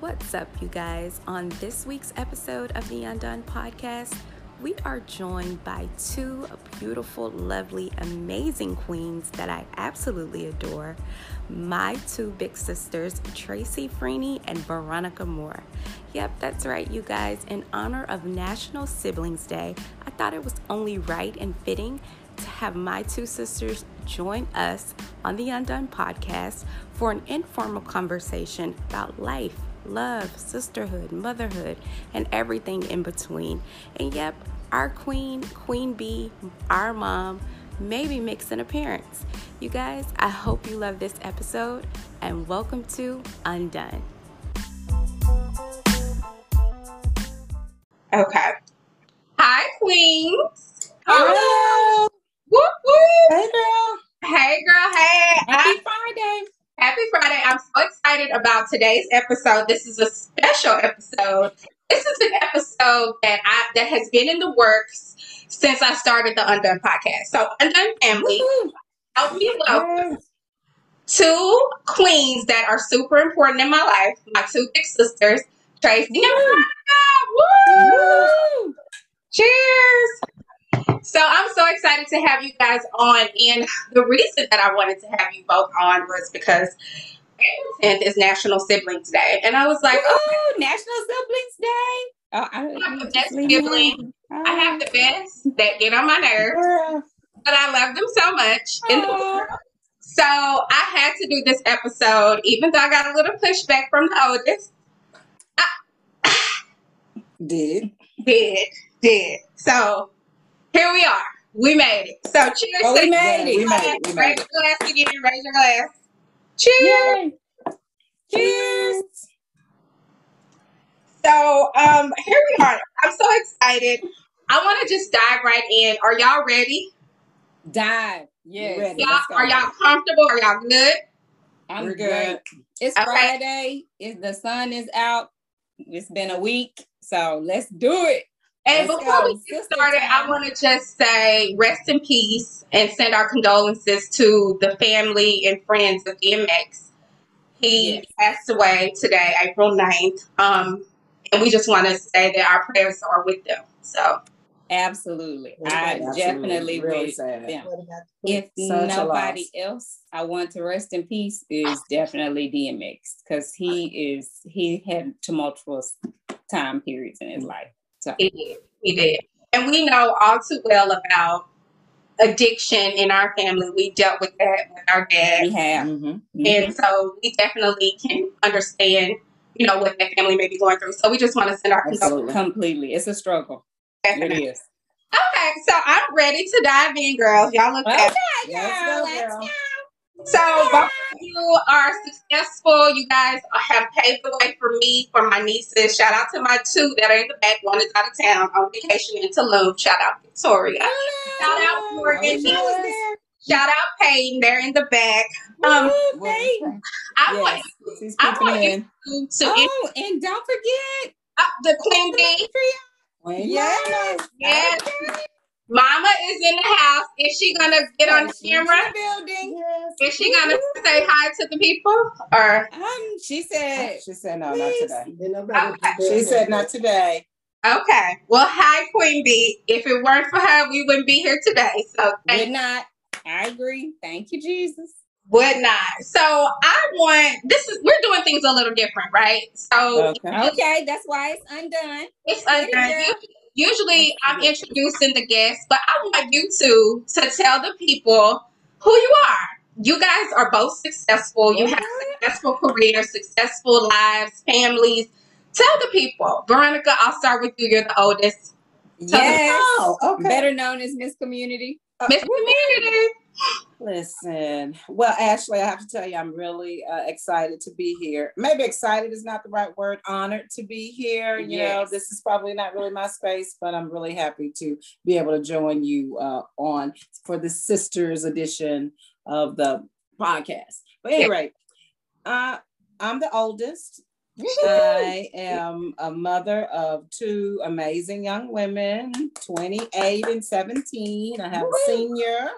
what's up, you guys? On this week's episode of the Undone podcast, we are joined by two beautiful, lovely, amazing queens that I absolutely adore. My two big sisters, Tracy Freeney and Veronica Moore. Yep, that's right, you guys. In honor of National Siblings Day, I thought it was only right and fitting to have my two sisters join us on the Undone podcast for an informal conversation about life, love, sisterhood, motherhood, and everything in between. And yep, our queen, Queen Bee, our mom, maybe makes an appearance. You guys, I hope you love this episode and welcome to Undone. Okay. Hi, queens. Hello. Whoop, whoop. Hey, girl. Hey, girl. Hey. Happy I- Friday. Happy Friday. I'm so excited about today's episode. This is a special episode. This is an episode that I that has been in the works since I started the Undone podcast. So, Undone family, Woo-hoo. help me welcome Yes. two queens that are super important in my life. My two big sisters, Tracy and. Veronica. Woo! Woo. Cheers. So I'm so excited to have you guys on. And the reason that I wanted to have you both on was because April 10th is National Siblings Day. And I was like, oh, National Siblings Day. Oh, I, I have the best sibling. alone. I have the best that get on my nerves, Girl. but I love them so much. in the world. So I had to do this episode, even though I got a little pushback from the oldest. Did. Did, did. So here we are. We made it. So cheers to we made it. We made it. We made Raise your glass again. Raise your glass. Cheers. Yay. Cheers. So um, here we are. I'm so excited. I want to just dive right in. Are y'all ready? Dive. Yes. Y'all, are y'all comfortable? Are y'all good? I'm We're good. good. It's Okay. Friday. It's the sun is out. It's been a week. So let's do it. And Let's before go. we get Sister started, I want to just say rest in peace and send our condolences to the family and friends of DMX. He Yes. passed away today, April 9th. Um, and we just want to say that our prayers are with them. So, Absolutely. I Absolutely. definitely Really with sad. them. If Such nobody else, I want to rest in peace is definitely DMX because he is he had tumultuous time periods in his life. So he did. He did. And we know all too well about addiction in our family. We dealt with that with our dad. we have Mhm. And so we definitely can understand, you know, what that family may be going through. So we just want to send our. Absolutely. completely. It's a struggle. It Definitely. is. Okay, so I'm ready to dive in, girls. Y'all look Okay, at Let's girl, go, let's go. So both of you are successful. You guys have paved the way for me, for my nieces. Shout out to my two that are in the back. One is out of town on vacation in Tulum. Shout out Victoria. Shout out Morgan. Oh, Shout out Peyton. They're in the back. Um, Woo, babe. I want Yes. I want you in. to Oh, and don't forget uh, the Queen Bee. Queen Yes. Yes. Mama is in the house. Is she gonna get on the She's in camera? the building. Is she gonna say hi to the people? Or Um, she said She said no, not Please. today. She said not today. okay. Well, hi, Queen Bee. If it weren't for her, we wouldn't be here today. So would not. I agree. Thank you, Jesus. would not. So I want this is we're doing things a little different, right? So Okay. Okay, that's why it's undone. it's Get undone. Girl. Usually I'm introducing the guests, but I want you two to tell the people who you are. You guys are both successful. You have successful careers, successful lives, families. Tell the people. Veronica, I'll start with you. You're the oldest. Yes. Oh, okay. Better known as Miss Community. Miss Community. Listen, well, Ashley, I have to tell you, I'm really uh, excited to be here. Maybe excited is not the right word. Honored to be here. You know, this is probably not really my space, but I'm really happy to be able to join you uh, on for the sisters edition of the podcast. But anyway, uh, I'm the oldest. I am a mother of two amazing young women, 28 and 17. I have a senior.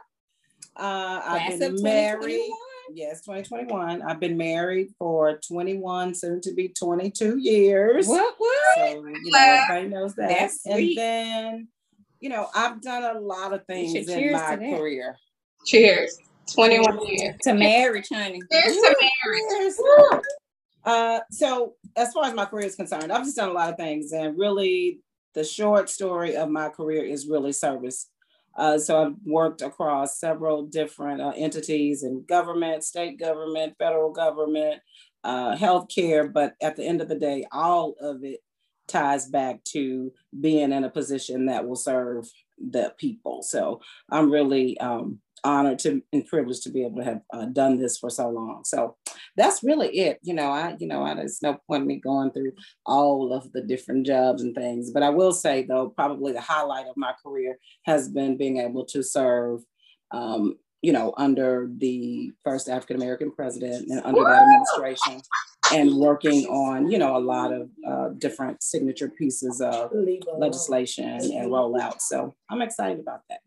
Uh, I've been married. Yes, 2021. I've been married for 21, soon to be 22 years. What? What? So, you know, everybody knows that. That's and sweet. then, you know, I've done a lot of things in my career. Cheers. 21 years. to marriage, honey. Cheers to marriage. Cheers. Uh, so as far as my career is concerned, I've just done a lot of things, and really, the short story of my career is really service. Uh, so I've worked across several different uh, entities in government, state government, federal government, uh, healthcare. But at the end of the day, all of it ties back to being in a position that will serve the people. So I'm really um, honored to and privileged to be able to have uh, done this for so long. So that's really it. You know, I, you know, I, there's no point in me going through all of the different jobs and things. But I will say though, probably the highlight of my career has been being able to serve, um, you know, under the first African American president and under that administration, and working on, you know, a lot of uh, different signature pieces of legislation and rollout. So I'm excited about that.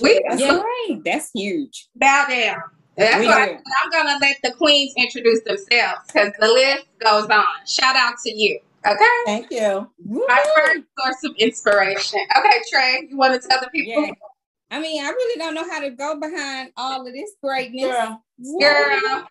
We Yeah, right. That's huge. bow down. That's We why do. I'm gonna let the queens introduce themselves because the list goes on. Shout out to you. Okay. Thank you. My first source of inspiration. Okay, Trey, you want to tell the people? Yeah. I mean, I really don't know how to go behind all of this greatness. Girl, Girl,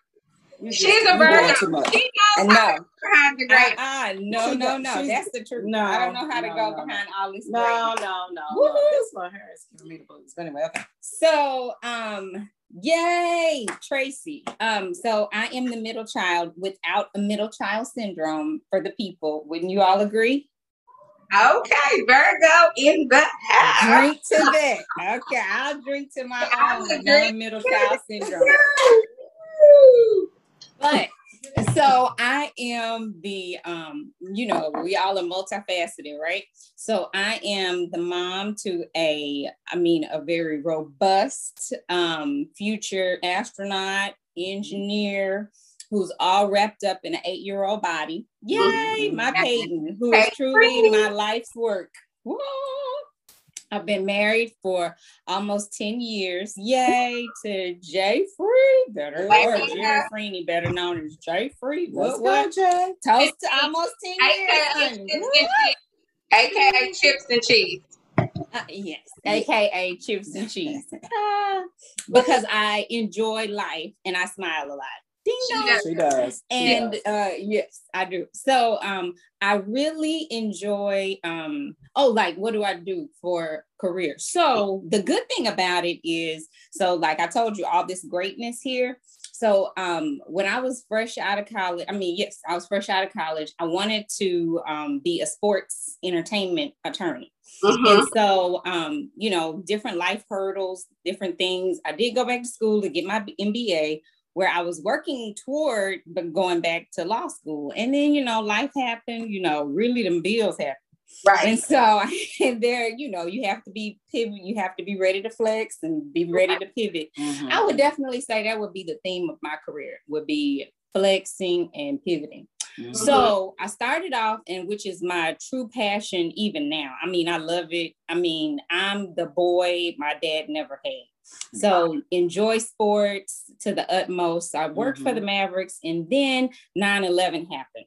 you she's just- a you doing Virgo. too much. She I knows how know. to go behind the great. Ah, no, She no, no. That's the truth. No, I don't know how to no, go no, no. behind all this. No, greatness. no, no, no. Woo-hoo. This little hair is giving me the blues. But anyway, okay. So, um, yay, Tracy. Um, so I am the middle child without a middle child syndrome for the people. Wouldn't you all agree? Okay, Virgo in the house. Drink to that. Okay, I'll drink to my own would middle child syndrome. But so I am the um, you know, we all are multifaceted, right? So I am the mom to a, I mean, a very robust um future astronaut, engineer, who's all wrapped up in an eight-year-old body. Yay, my Peyton, who is truly my life's work. Woo! I've been married for almost 10 years. Yay to Jay Free, better or Jerry Freeney, better known as Jay Free. Let's What what? Jay. Toast to almost 10 years. AKA honey. chips and cheese. AKA chips and cheese. Uh, yes, aka chips and cheese. Because I enjoy life and I smile a lot. Ding She dong. does. She does. She and does. uh yes i do so um i really enjoy um oh like what do i do for career so the good thing about it is so like i told you all this greatness here so um when i was fresh out of college i mean yes i was fresh out of college i wanted to um, be a sports entertainment attorney Mhm. and so, um, you know, different life hurdles, different things. I did go back to school to get my MBA, where I was working toward but going back to law school. And then, you know, life happened, you know, really them bills happened. Right. And so and there, you know, you have to be pivot, you have to be ready to flex and be ready to pivot. Mhm. I would definitely say that would be the theme of my career, would be flexing and pivoting. Mhm. So I started off, and which is my true passion even now. I mean, I love it. I mean, I'm the boy my dad never had. So enjoy sports to the utmost. I worked for the Mavericks, and then 9-11 happened.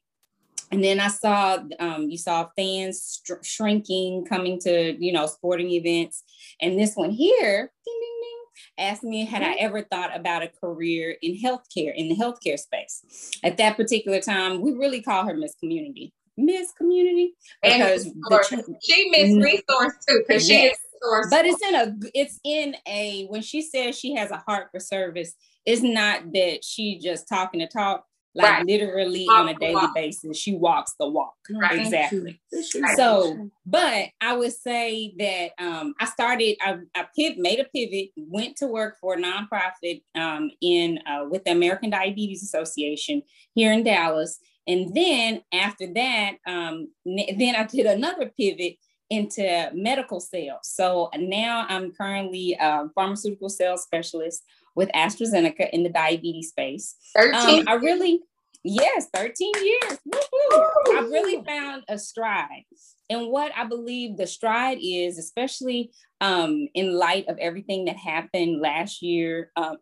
And then I saw, um, you saw fans str- shrinking, coming to, you know, sporting events. And this one here, ding, ding, ding, asked me, had I ever thought about a career in healthcare, in the healthcare space? At that particular time, we really call her Miss Community. Miss Community. And Because the, she missed Mm. resource too, because she is resource. but it's in a it's in a when she says she has a heart for service it's not that she just talking to talk like Right. literally Walk on a daily walk. basis she walks the walk Right. exactly so but i would say that um i started i, I piv- made a pivot went to work for a nonprofit um in uh, with the american diabetes association here in dallas and then after that um n- then i did another pivot into medical sales. So now I'm currently a pharmaceutical sales specialist with AstraZeneca in the diabetes space. Um, 13. I really, yes, 13 years. Woo-hoo. I really found a stride. And what I believe the stride is, especially um, in light of everything that happened last year, um,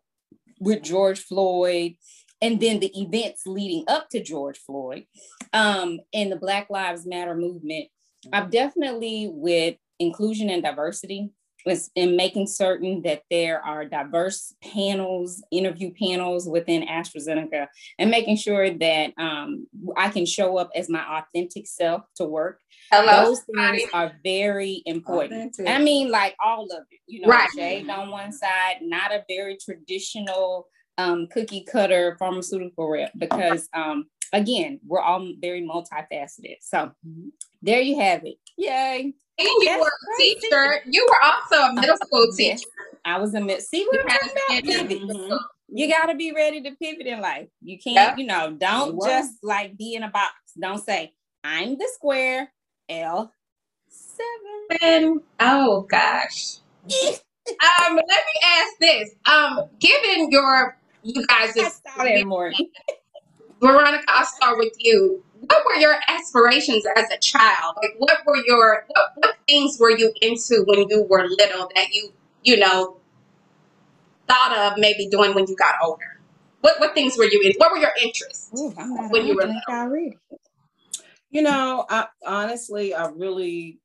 with George Floyd, and then the events leading up to George Floyd, um, and the Black Lives Matter movement. I'm definitely with inclusion and diversity was in making certain that there are diverse panels, interview panels within AstraZeneca, and making sure that um, I can show up as my authentic self to work. Hello, Those things are very important. Authentic. I mean, like all of it, you know, right. shaved on one side, not a very traditional um, cookie cutter pharmaceutical rep, because um, again, we're all very multifaceted. So there you have it. Yay. And you That's were a teacher. You were also a middle school teacher. Yes. I was a middle. See what I'm talking about? Pivot. Mm-hmm. You got to be ready to pivot in life. You can't, yep. you know, don't just like be in a box. Don't say, I'm the square L seven. Oh gosh. um, let me ask this. Um, given your you guys just morning. Veronica, I'll start with you what were your aspirations as a child? Like, what were your what, what things were you into when you were little that you you know thought of maybe doing when you got older? What what things were you in? What were your interests Ooh, when you were little? You know, I honestly, I really,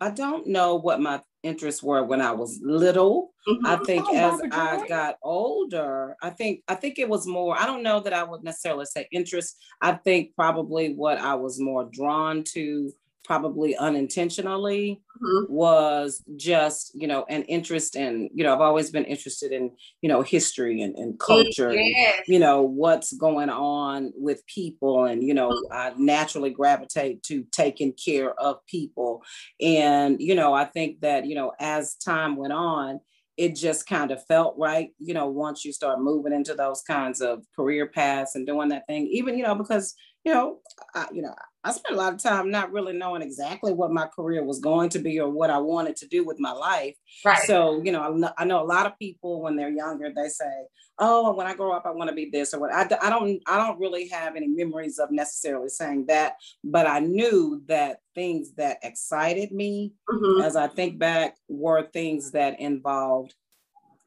I don't know what my interests were when I was little. Mm-hmm. I think oh, as I got older, I think I think it was more. I don't know that I would necessarily say interest. I think probably what I was more drawn to probably unintentionally mm-hmm. was just you know an interest in you know i've always been interested in you know history and, and culture yes. and, you know what's going on with people and you know mm-hmm. i naturally gravitate to taking care of people and you know i think that you know as time went on it just kind of felt right, you know, once you start moving into those kinds of career paths and doing that thing, even, you know, because, you know, I, you know, I spent a lot of time not really knowing exactly what my career was going to be or what I wanted to do with my life. Right. So, you know, I know, I know a lot of people when they're younger, they say, "Oh, when I grow up, I want to be this or what." I, I don't, I don't really have any memories of necessarily saying that, but I knew that things that excited me, mm-hmm. as I think back, were things that involved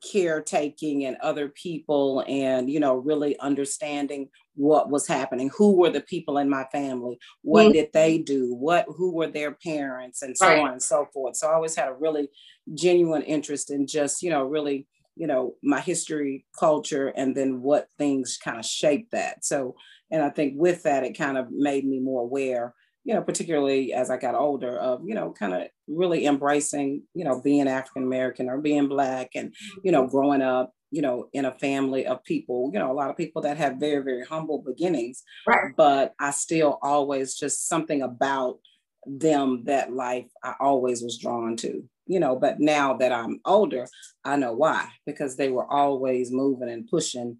caretaking and other people and you know really understanding what was happening. Who were the people in my family? What mm-hmm. did they do? What who were their parents? And so right. on and so forth. So i always had a really genuine interest in just you know really you know my history culture and then what things kind of shape that. So and i think with that it kind of made me more aware you know, particularly as I got older, of, you know, kind of really embracing, you know, being African American or being Black and, you know, mm-hmm. growing up, you know, in a family of people, you know, a lot of people that have very, very humble beginnings. Right. But I still always just something about them that life I always was drawn to, you know, but now that I'm older, I know why, because they were always moving and pushing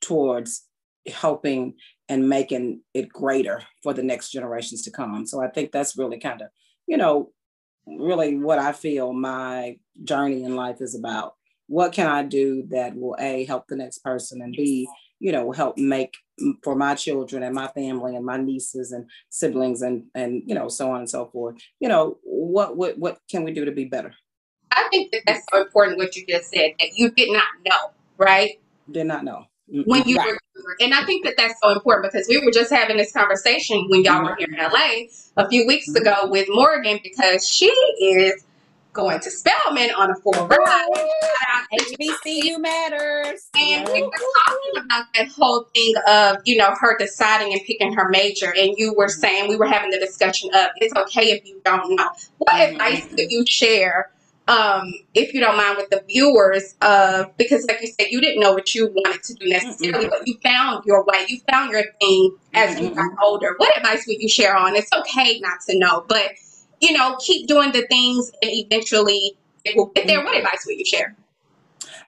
towards helping and making it greater for the next generations to come. So I think that's really kind of, you know, really what I feel my journey in life is about. What can I do that will A, help the next person and B, you know, help make for my children and my family and my nieces and siblings and and you know so on and so forth. You know, what what what can we do to be better? I think that that's so important what you just said that you did not know, right? Did not know when you right. were and I think that that's so important because we were just having this conversation when y'all were here in LA a few weeks mm-hmm. ago with Morgan because she is going to Spelman on a full ride. HBCU matters. And we were talking about that whole thing of, you know, her deciding and picking her major. And you were saying, we were having the discussion of it's okay if you don't know. What mm-hmm. advice could you share um, if you don't mind, with the viewers, uh, because like you said, you didn't know what you wanted to do necessarily, mm-hmm. but you found your way, you found your thing as mm-hmm. you got older. What advice would you share on? It's okay not to know, but you know, keep doing the things, and eventually it will get there. What advice would you share?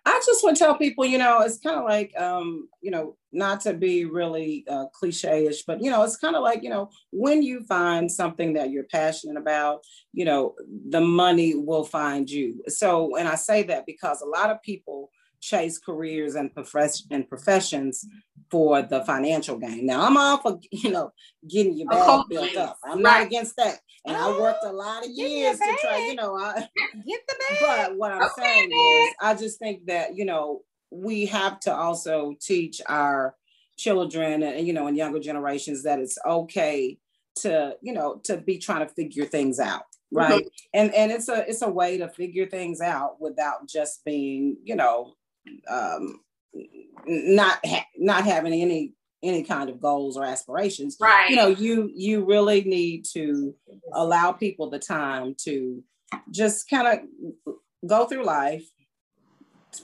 I just would tell people, you know, it's kind of like, um, you know, not to be really uh, cliche-ish, but you know, it's kind of like, you know, when you find something that you're passionate about, you know, the money will find you. So, and I say that because a lot of people chase careers and profession and professions for the financial gain. Now I'm all for you know getting your bag built up. I'm right. not against that. And I worked a lot of years to try, you know, I get the bag. But what I'm okay. saying is I just think that, you know, we have to also teach our children and you know and younger generations that it's okay to you know to be trying to figure things out right mm-hmm. and and it's a it's a way to figure things out without just being you know um not ha- not having any any kind of goals or aspirations. Right. You know you you really need to allow people the time to just kind of go through life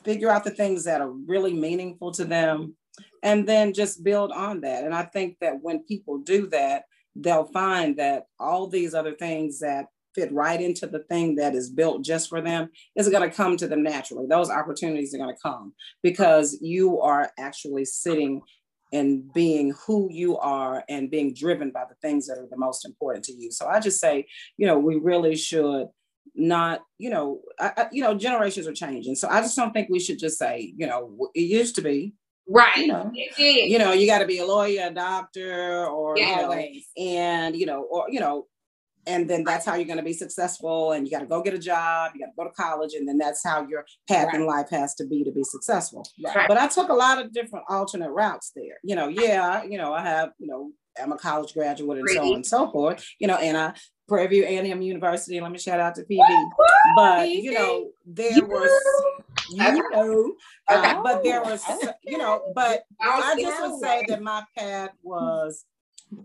figure out the things that are really meaningful to them and then just build on that. And i think that when people do that they'll find that all these other things that fit right into the thing that is built just for them is going to come to them naturally. Those opportunities are going to come because you are actually sitting and being who you are and being driven by the things that are the most important to you. So I just say, you know, we really should not, you know, I, I, you know, generations are changing. So I just don't think we should just say, you know, it used to be, Right. You know, you know, you got to be a lawyer, a doctor, or yeah, you know, and you know, or you know, and then that's how you're going to be successful. And you got to go get a job, you got to go to college, and then that's how your path right. in life has to be to be successful. Right. But I took a lot of different alternate routes there. You know, yeah, you know, I have, you know, I'm a college graduate and Pretty. so on and so forth. You know, and I Prairie View A&M University. Let me shout out to PV. But you know, there was you know, uh, but there was you know, but I just would say that my path was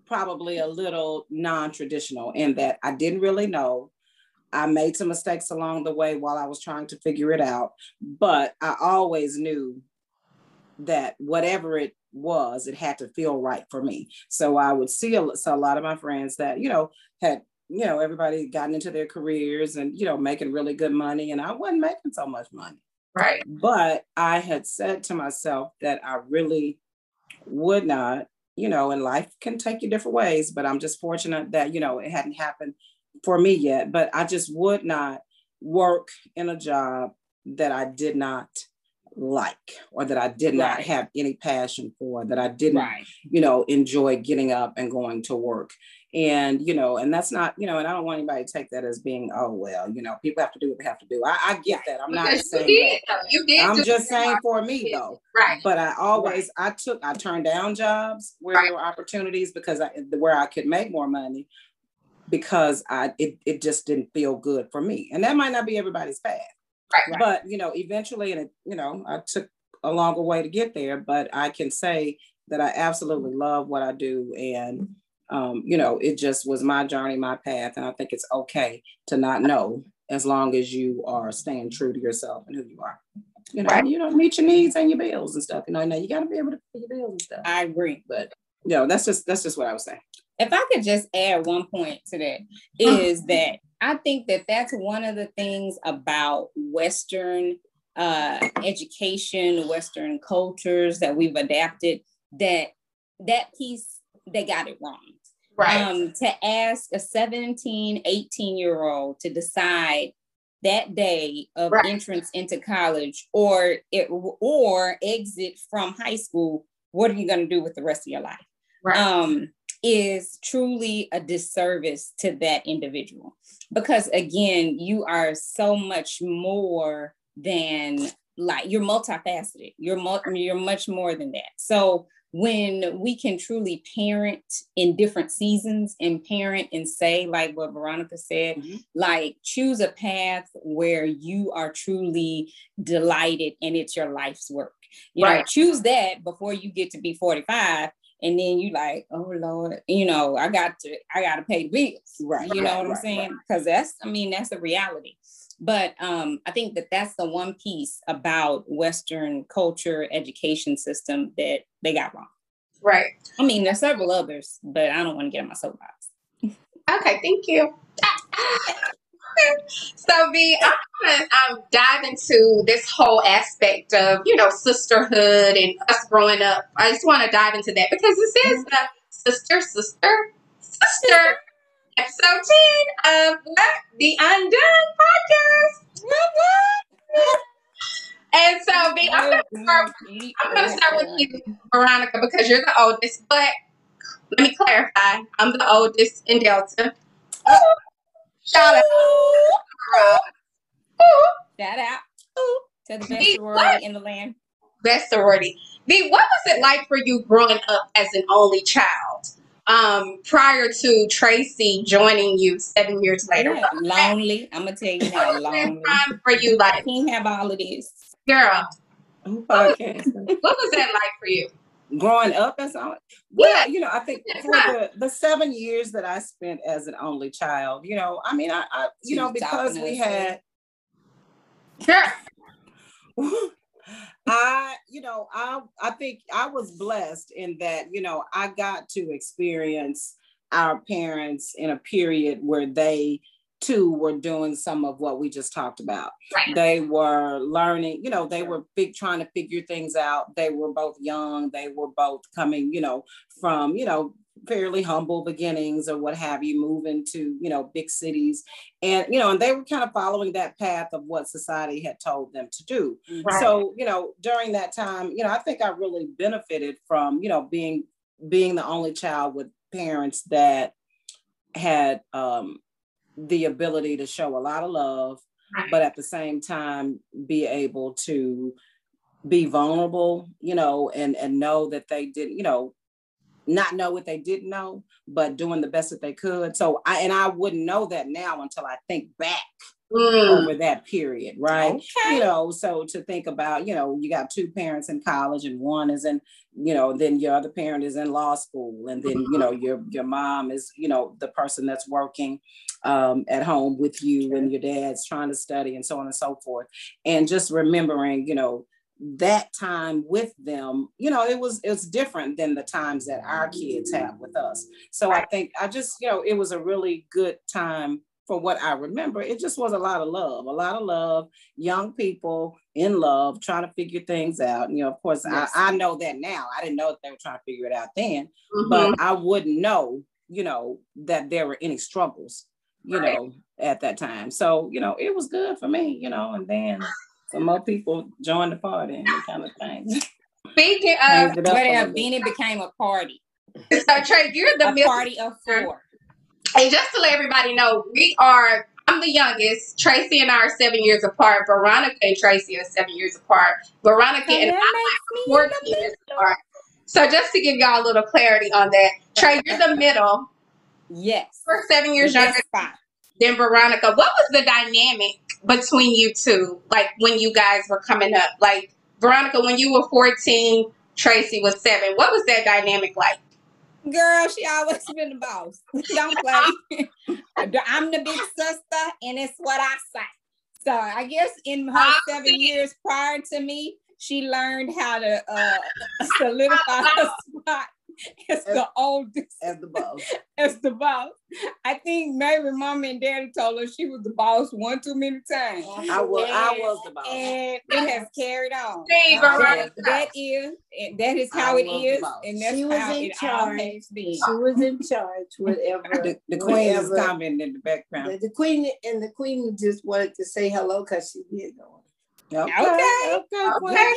probably a little non-traditional in that I didn't really know. I made some mistakes along the way while I was trying to figure it out, but I always knew that whatever it was, it had to feel right for me. So I would see a, so a lot of my friends that, you know, had you know, everybody gotten into their careers and, you know, making really good money. And I wasn't making so much money. Right. But I had said to myself that I really would not, you know, and life can take you different ways, but I'm just fortunate that, you know, it hadn't happened for me yet. But I just would not work in a job that I did not like or that I did not right. have any passion for, that I didn't, right. you know, enjoy getting up and going to work and you know and that's not you know and i don't want anybody to take that as being oh well you know people have to do what they have to do i, I get that i'm not because saying you did. You did i'm just saying for me though right but i always right. i took i turned down jobs where right. there were opportunities because i where i could make more money because i it, it just didn't feel good for me and that might not be everybody's path right. but you know eventually and it, you know i took a longer way to get there but i can say that i absolutely love what i do and um, you know, it just was my journey, my path. And I think it's okay to not know as long as you are staying true to yourself and who you are. You know, right. you don't meet your needs and your bills and stuff. You know, now you gotta be able to pay your bills and stuff. I agree. But you know, that's just that's just what I would say. If I could just add one point to that, is that I think that that's one of the things about Western uh, education, Western cultures that we've adapted that that piece they got it wrong. Right. Um, to ask a 17, 18 year old to decide that day of right. entrance into college or it, or exit from high school, what are you going to do with the rest of your life? Right. Um, is truly a disservice to that individual because again you are so much more than like you're multifaceted you're you're much more than that so when we can truly parent in different seasons and parent and say like what veronica said mm-hmm. like choose a path where you are truly delighted and it's your life's work you right. know choose that before you get to be 45 and then you like oh lord you know i got to i got to pay the bills right you know right, what i'm right, saying because that's i mean that's the reality but um, I think that that's the one piece about Western culture education system that they got wrong. Right. I mean, there's several others, but I don't want to get in my soapbox. okay, thank you. so V, I'm gonna um, dive into this whole aspect of you know sisterhood and us growing up. I just want to dive into that because this is the sister, sister, sister episode 10 of what? The Undone Podcast. And so, B, I'm gonna start. I'm gonna start with you, Veronica, because you're the oldest. But let me clarify: I'm the oldest in Delta. Oh, shout out! Shout out to the best sorority in the land. best sorority. V, what was it like for you growing up as an only child? Um, prior to Tracy joining you seven years later. Yeah, lonely. I'm gonna tell you now, lonely. time for you, like, I can't have all of this. Girl, oh, Podcast. what was that like for you? Growing up as only, well, you know, I think for the, the seven years that I spent as an only child, you know, I mean, I, I you know, because we had Girl, I, you know, I I think I was blessed in that, you know, I got to experience our parents in a period where they too were doing some of what we just talked about. Right. They were learning, you know, they were big trying to figure things out. They were both young, they were both coming, you know, from, you know, fairly humble beginnings or what have you, moving to, you know, big cities. And, you know, and they were kind of following that path of what society had told them to do. Right. So, you know, during that time, you know, I think I really benefited from, you know, being being the only child with parents that had um the ability to show a lot of love, Right. but at the same time be able to be vulnerable, you know, and and know that they did, you know, not know what they didn't know, but doing the best that they could. So I and I wouldn't know that now until I think back Mm, over that period, right? Okay. You know, so to think about, you know, you got two parents in college and one is in, you know, then your other parent is in law school, and then you know your your mom is, you know, the person that's working um, at home with you, and your dad's trying to study, and so on and so forth, and just remembering, you know, that time with them, you know, it was it's different than the times that our kids have with us. So I think I just, you know, it was a really good time for what I remember, it just was a lot of love, a lot of love, young people in love, trying to figure things out. And, You know, of course, Yes. I, I know that now. I didn't know that they were trying to figure it out then, mhm. but I wouldn't know, you know, that there were any struggles, you Right. know, at that time. So, you know, it was good for me, you know, and then some more people joined the party and it kind of thing. Speaking of, changed it a Whatever. Then it became a party. so Trey, you're the a middle. party of four. And just to let everybody know, we are. I'm the youngest. Tracy and I are seven years apart. Veronica and Tracy are seven years apart. Veronica and I are 14 years apart. So just to give y'all a little clarity on that, Trey, you're the middle. Yes. We're seven years younger than Veronica. What was the dynamic between you two? Like when you guys were coming up? Like Veronica, when you were 14, Tracy was seven. What was that dynamic like? Girl, she always been the boss. Don't play. I'm the big sister, and it's what I say. So I guess in her I seven years prior to me, she learned how to uh, solidify her spot as the oldest, As the boss. as the boss. I think maybe mom and daddy told her she was the boss one too many times. I was I was the boss. And it has carried on. Hey, So that is, and that is how it was the is, boss. and that's She was how in it charge. always been. She was in charge, whatever. The, the queen is whatever. commenting in the background. The, the queen and the queen just wanted to say hello because she did go. Okay, Okay. okay, Okay,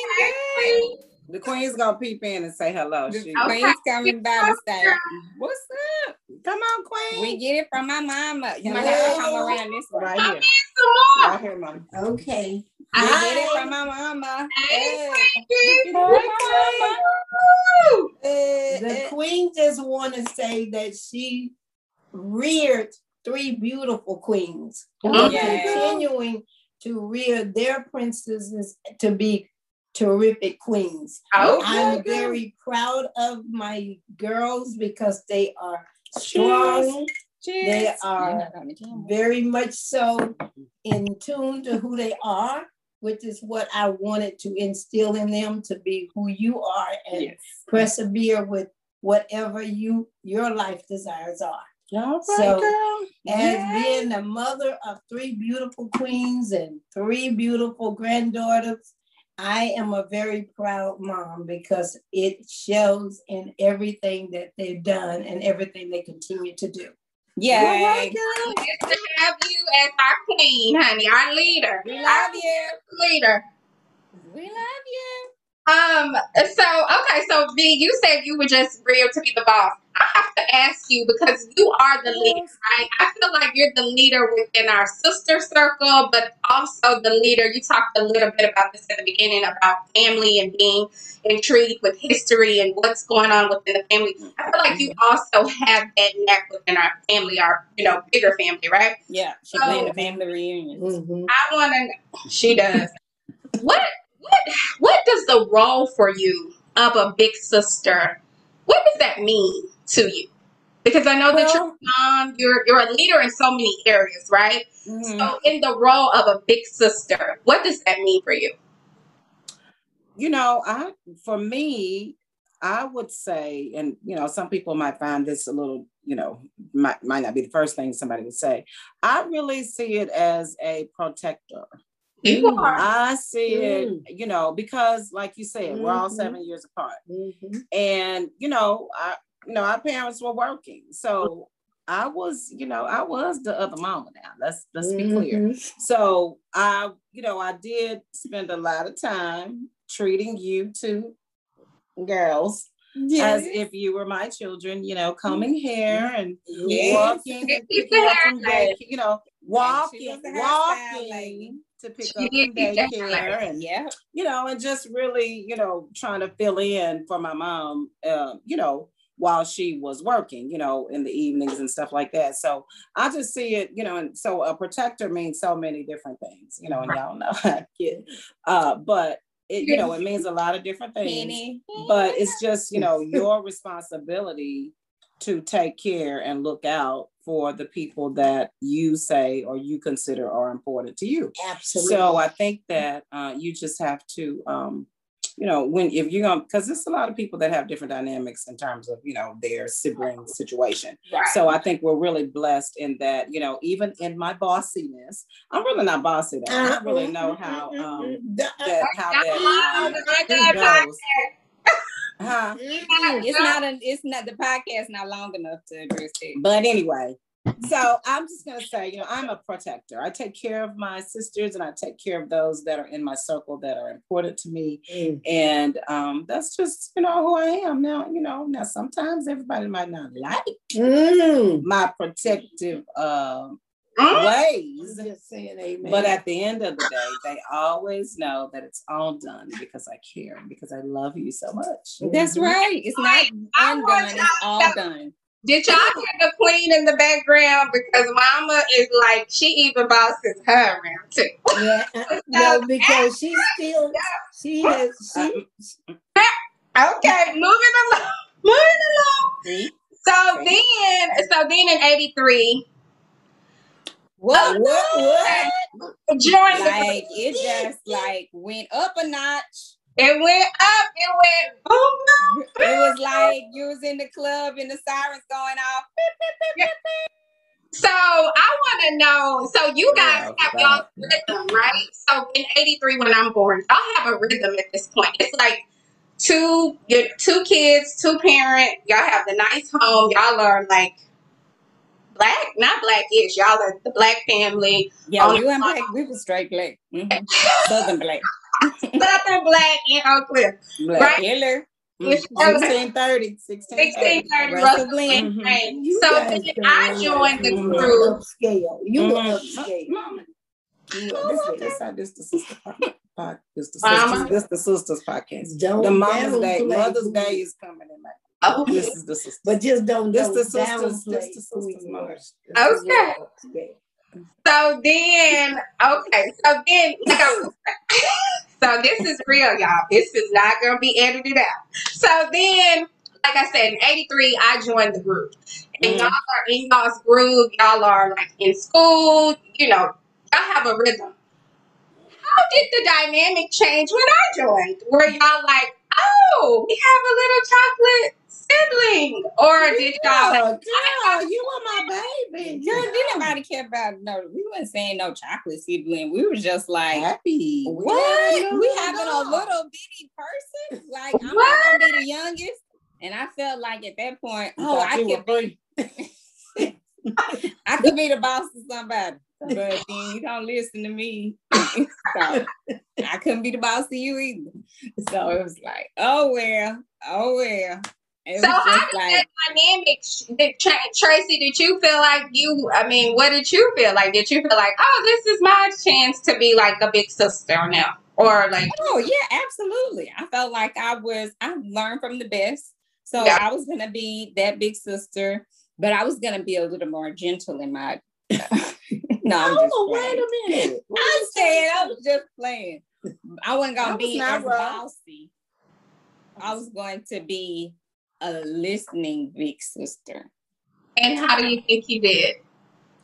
queen. Queen. The queen's gonna peep in and say hello. The She, Okay. queen's coming by to say, What's up? Come on, queen. We get it from my mama. You might have to come around this way. right here, Some more. right here, mom. Okay. We get it from my mama. Hey, Hey. Queen. Woo. Uh, the uh, queen just want to say that she reared three beautiful queens oh, who are Yeah. continuing to rear their princesses to be terrific queens. Okay. I'm very proud of my girls because they are strong, Cheers. They You're are not on the camera. very much so in tune to who they are, which is what I wanted to instill in them to be who you are and Yes. persevere with whatever you your life desires are. All right, So, girl. As Yes. being the mother of three beautiful queens and three beautiful granddaughters, I am a very proud mom because it shows in everything that they've done and everything they continue to do. Yeah. Good to have you as our queen, honey, our leader. We love you. Leader. We love you. Um. So okay. So V, you said you were just real to be the boss. I have to ask you because you are the leader, right? I feel like you're the leader within our sister circle, but also the leader. You talked a little bit about this at the beginning about family and being intrigued with history and what's going on within the family. I feel like you also have that neck within our family, our you know bigger family, right? Yeah, she So- planned the family reunions. Mhm. I want to. She does. what what what does the role for you of a big sister? What does that mean to you? Because I know that you're mom, you're you're a leader in so many areas, right? Mhm. So in the role of a big sister, what does that mean for you? you know, I for me, I would say, and you know, some people might find this a little, you know, might might not be the first thing somebody would say. I really see it as a protector. You Mm. are. I see it, you know, because like you said, we're all Mhm. seven years apart. Mhm. And, you know, I you know, our parents were working. So I was, you know, I was the other mama now. Let's let's be clear. Mhm. So I, you know, I did spend a lot of time treating you two girls as if you were my children, you know, combing hair and Yes. walking and Keep picking the up from hair day, you know, walking, was a hairstyle walking lady. To pick up from daycare and Yeah. you know, and just really, you know, trying to fill in for my mom, uh, you know, while she was working, you know, in the evenings and stuff like that. So I just see it, you know, and so a protector means so many different things, you know, and y'all know I get, uh, but it, you know, it means a lot of different things. But it's just, you know, your responsibility to take care and look out for the people that you say or you consider are important to you. Absolutely. So I think that uh, you just have to, um, you know, when if you're gonna, because there's a lot of people that have different dynamics in terms of you know their sibling situation. Right. So I think we're really blessed in that, you know, even in my bossiness, I'm really not bossy. Though. I don't really know how um, that how that um, goes. Huh? It's not a, it's not the podcast not long enough to address it. But anyway, so I'm just gonna say, you know, I'm a protector. I take care of my sisters and I take care of those that are in my circle that are important to me. Mm. And um, that's just, you know, who I am now. You know, now sometimes everybody might not like Mm. my protective um Mm? Ways. Saying amen. But at the end of the day, they always know that it's all done because I care, because I love you so much. That's right. It's not I undone. It's all done. Did y'all hear the queen in the background? Because Mama is like she even bosses her around too. yeah, uh, no, because she still she has she Okay, moving along. Moving along. So then, so then in '83, What? what what joined the Like it just like went up a notch. It went up. It went boom, boom. It was like you was in the club and the sirens going off. So I want to know. So you guys Yeah, have y'all rhythm, right? So in '83, when I'm born, y'all have a rhythm at this point. It's like two, your two kids, two parent. Y'all have the nice home. Y'all are like black, not blackish. Y'all are the black family, Yeah, Oh, we went black. We was straight black. Mhm. Southern black. Southern black in Oak Cliff. Black. Right. Killer. Which- 1630, 1630. 1630 Russell Russell Blinn. Blinn. Right. You So then I joined the You crew. upscale. You were Mhm. upscale. Mama, You This, were this, upscale. this, this, the sister pod- pod- this the sisters, this the sisters podcast. Don't The Mother's Day, Mother's Day is coming in. May. Oh, This is the sisters. But just don't This don't the sisters, downplay this the sisters, Queen mama. Rush. Okay. Okay. So then, okay, so then, like I so this is real, y'all. This is not gonna be edited out. So then, like I said, in '83, I joined the group, and Mm. y'all are in y'all's groove. Y'all are like in school. You know, y'all have a rhythm. How did the dynamic change when I joined? Were y'all like, oh, we have a little chocolate sibling, or did y'all? Girl, girl, you are my baby. Girl, didn't nobody care about no. We wasn't saying no chocolate sibling. We were just like, happy. what? We We having a little bitty person? Like I'm What? gonna be the youngest. And I felt like at that point, oh, I could be. I could be the boss of somebody. but then you don't listen to me. so I couldn't be the boss of you either. So it was like, oh well, oh well. It so how did like, that dynamic, did, Tracy? Did you feel like you? I mean, what did you feel like? Did you feel like, oh, this is my chance to be like a big sister now, or like, oh yeah, absolutely. I felt like I was. I learned from the best, so Yeah. I was gonna be that big sister, but I was gonna be a little more gentle in my. no, Oh, wait a minute. What I'm saying I was just playing. I wasn't gonna was be as bossy. I was going to be a listening big sister. and how do you think you did?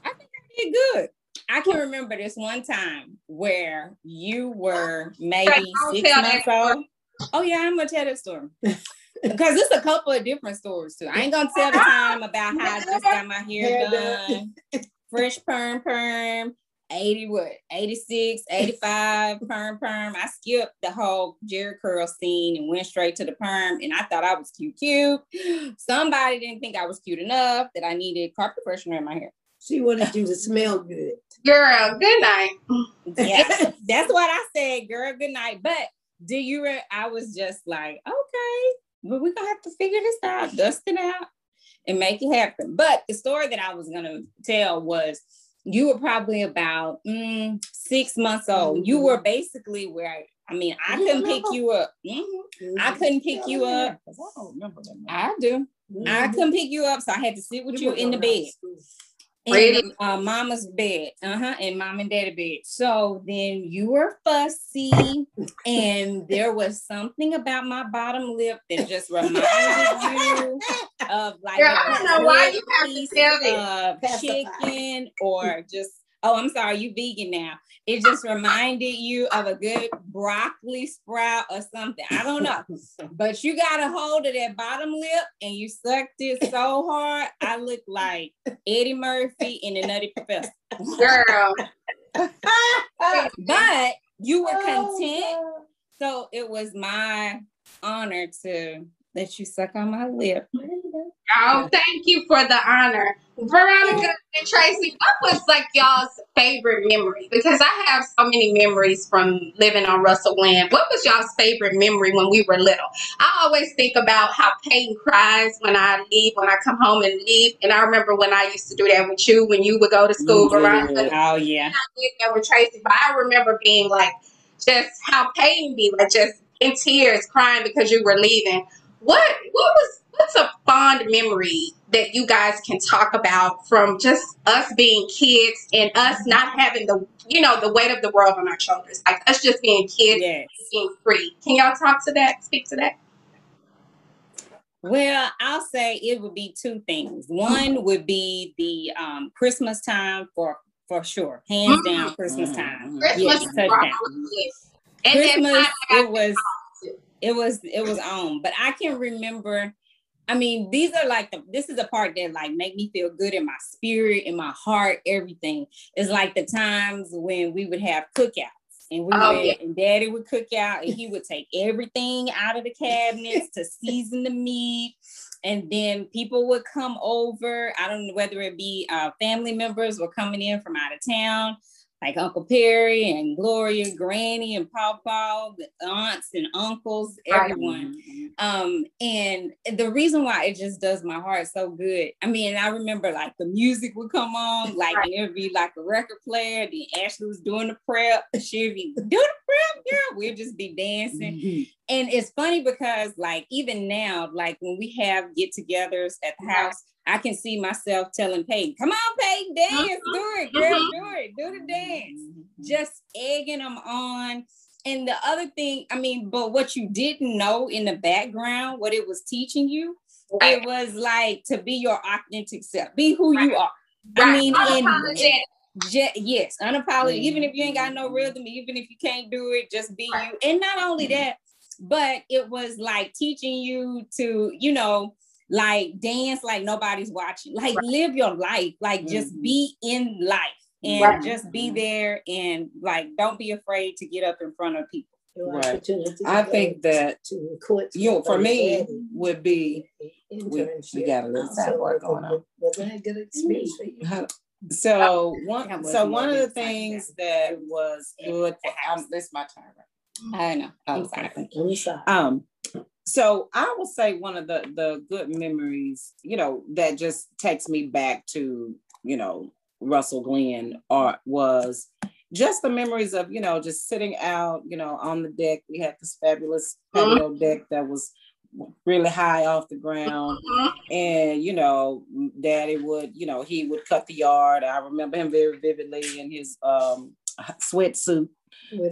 I think I did good. I can remember this one time where you were maybe don't six months old. Oh yeah, I'm gonna tell that story. Because it's a couple of different stories too. I ain't gonna tell the time about how I just got my hair Hair done. done. Fresh perm perm. 80 what 86 85 perm perm. I skipped the whole Jheri curl scene and went straight to the perm and i thought i was cute cute. Somebody didn't think i was cute enough that i needed carpet freshener in my hair. She wanted you to smell good. Girl, good night. yeah that's what i said girl good night. But do you re- i was just like okay but we're gonna have to figure this out dust it out and make it happen. But the story that i was gonna tell was you were probably about mm, six months old you were basically where i mean i You couldn't pick you up Mhm. I couldn't pick you up. I don't remember that. i do i Mhm. couldn't pick you up so i had to sit with you were in the bed out of school. Really? in uh, mama's bed, uh-huh, and mom and daddy bed. So then you were fussy, and there was something about my bottom lip that just reminded you of like Girl, I don't know why you have to tell of chicken or just oh, I'm sorry, you vegan now. It just reminded you of a good broccoli sprout or something. I don't know. But you got a hold of that bottom lip and you sucked it so hard. I look like Eddie Murphy in the Nutty Professor. Girl, But you were Oh, content. So it was my honor to let you suck on my lip. oh, thank you for the honor. Veronica and Tracy, what was like y'all's favorite memory? Because I have so many memories from living on Russell Land. What was y'all's favorite memory when we were little? I always think about how Peyton cries when I leave, when I come home and leave. And I remember when I used to do that with you when you would go to school, mm-hmm. Veronica. Oh, oh yeah. I did that with Tracy, but I remember being like, just how Peyton be like, just in tears, crying because you were leaving. What what was what's a fond memory that you guys can talk about from just us being kids and us not having the you know the weight of the world on our shoulders, like us just being kids, Yes. being free. Can y'all talk to that? Speak to that. Well, I'll say it would be two things. One would be the um, Christmas time for for sure, hands down, Christmas Mhm. time. Christmas, Yes, touchdown. and then Christmas, it was it was it was on, but I can remember. I mean, these are like the this is the part that like make me feel good in my spirit, in my heart, everything. It's like the times when we would have cookouts and we Oh, would, yeah. and daddy would cook out and he would take everything out of the cabinets to season the meat. And then people would come over. I don't know whether it be uh, family members were coming in from out of town like Uncle Perry and Gloria, Granny and Pawpaw, the aunts and uncles, Right. everyone. Um, and the reason why it just does my heart so good. I mean, I remember like the music would come on, like and it would be like a record player. Then Ashley was doing the prep. She'd be do the we'll just be dancing. Mhm. And it's funny because like even now, like when we have get-togethers at the house, I can see myself telling Peyton, come on, Peyton, dance, do it, girl, Mhm. do it, do the dance. Just egging them on. And the other thing, I mean, but what you didn't know in the background, what it was teaching you, Right. it was like to be your authentic self, be who you are. I mean, and. Je- yes, unapologetic. Even if you ain't got Mm-hmm. no rhythm, even if you can't do it, just be Right. you. And not only Mm-hmm. that, but it was like teaching you to, you know, like dance like nobody's watching, like live your life, like just Mhm. be in life and Mm-hmm. Right. just be there and like don't be afraid to get up in front of people. Right. I think that to court you know, for me would be we, we got a little Also, sidebar was going on. Was that a good experience for you? How, So one, so one of the things that was good. Um, this my turn. I know. I'm sorry. Um, so I will say one of the the good memories, you know, that just takes me back to you know Russell Glenn art was just the memories of you know just sitting out you know on the deck. We had this fabulous patio mm-hmm. deck that was really high off the ground mm-hmm. and you know daddy would you know he would cut the yard i remember him very vividly in his um sweatsuit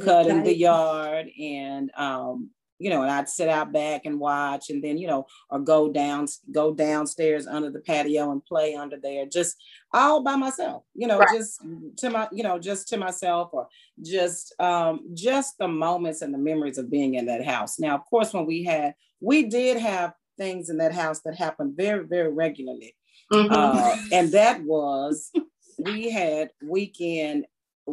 cutting the yard and um you know, and I'd sit out back and watch and then, you know, or go down, go downstairs under the patio and play under there, just all by myself, you know, right. just to my, you know, just to myself or just um just the moments and the memories of being in that house. Now, of course, when we had we did have things in that house that happened very, very regularly. Mm-hmm. Uh, and that was we had weekend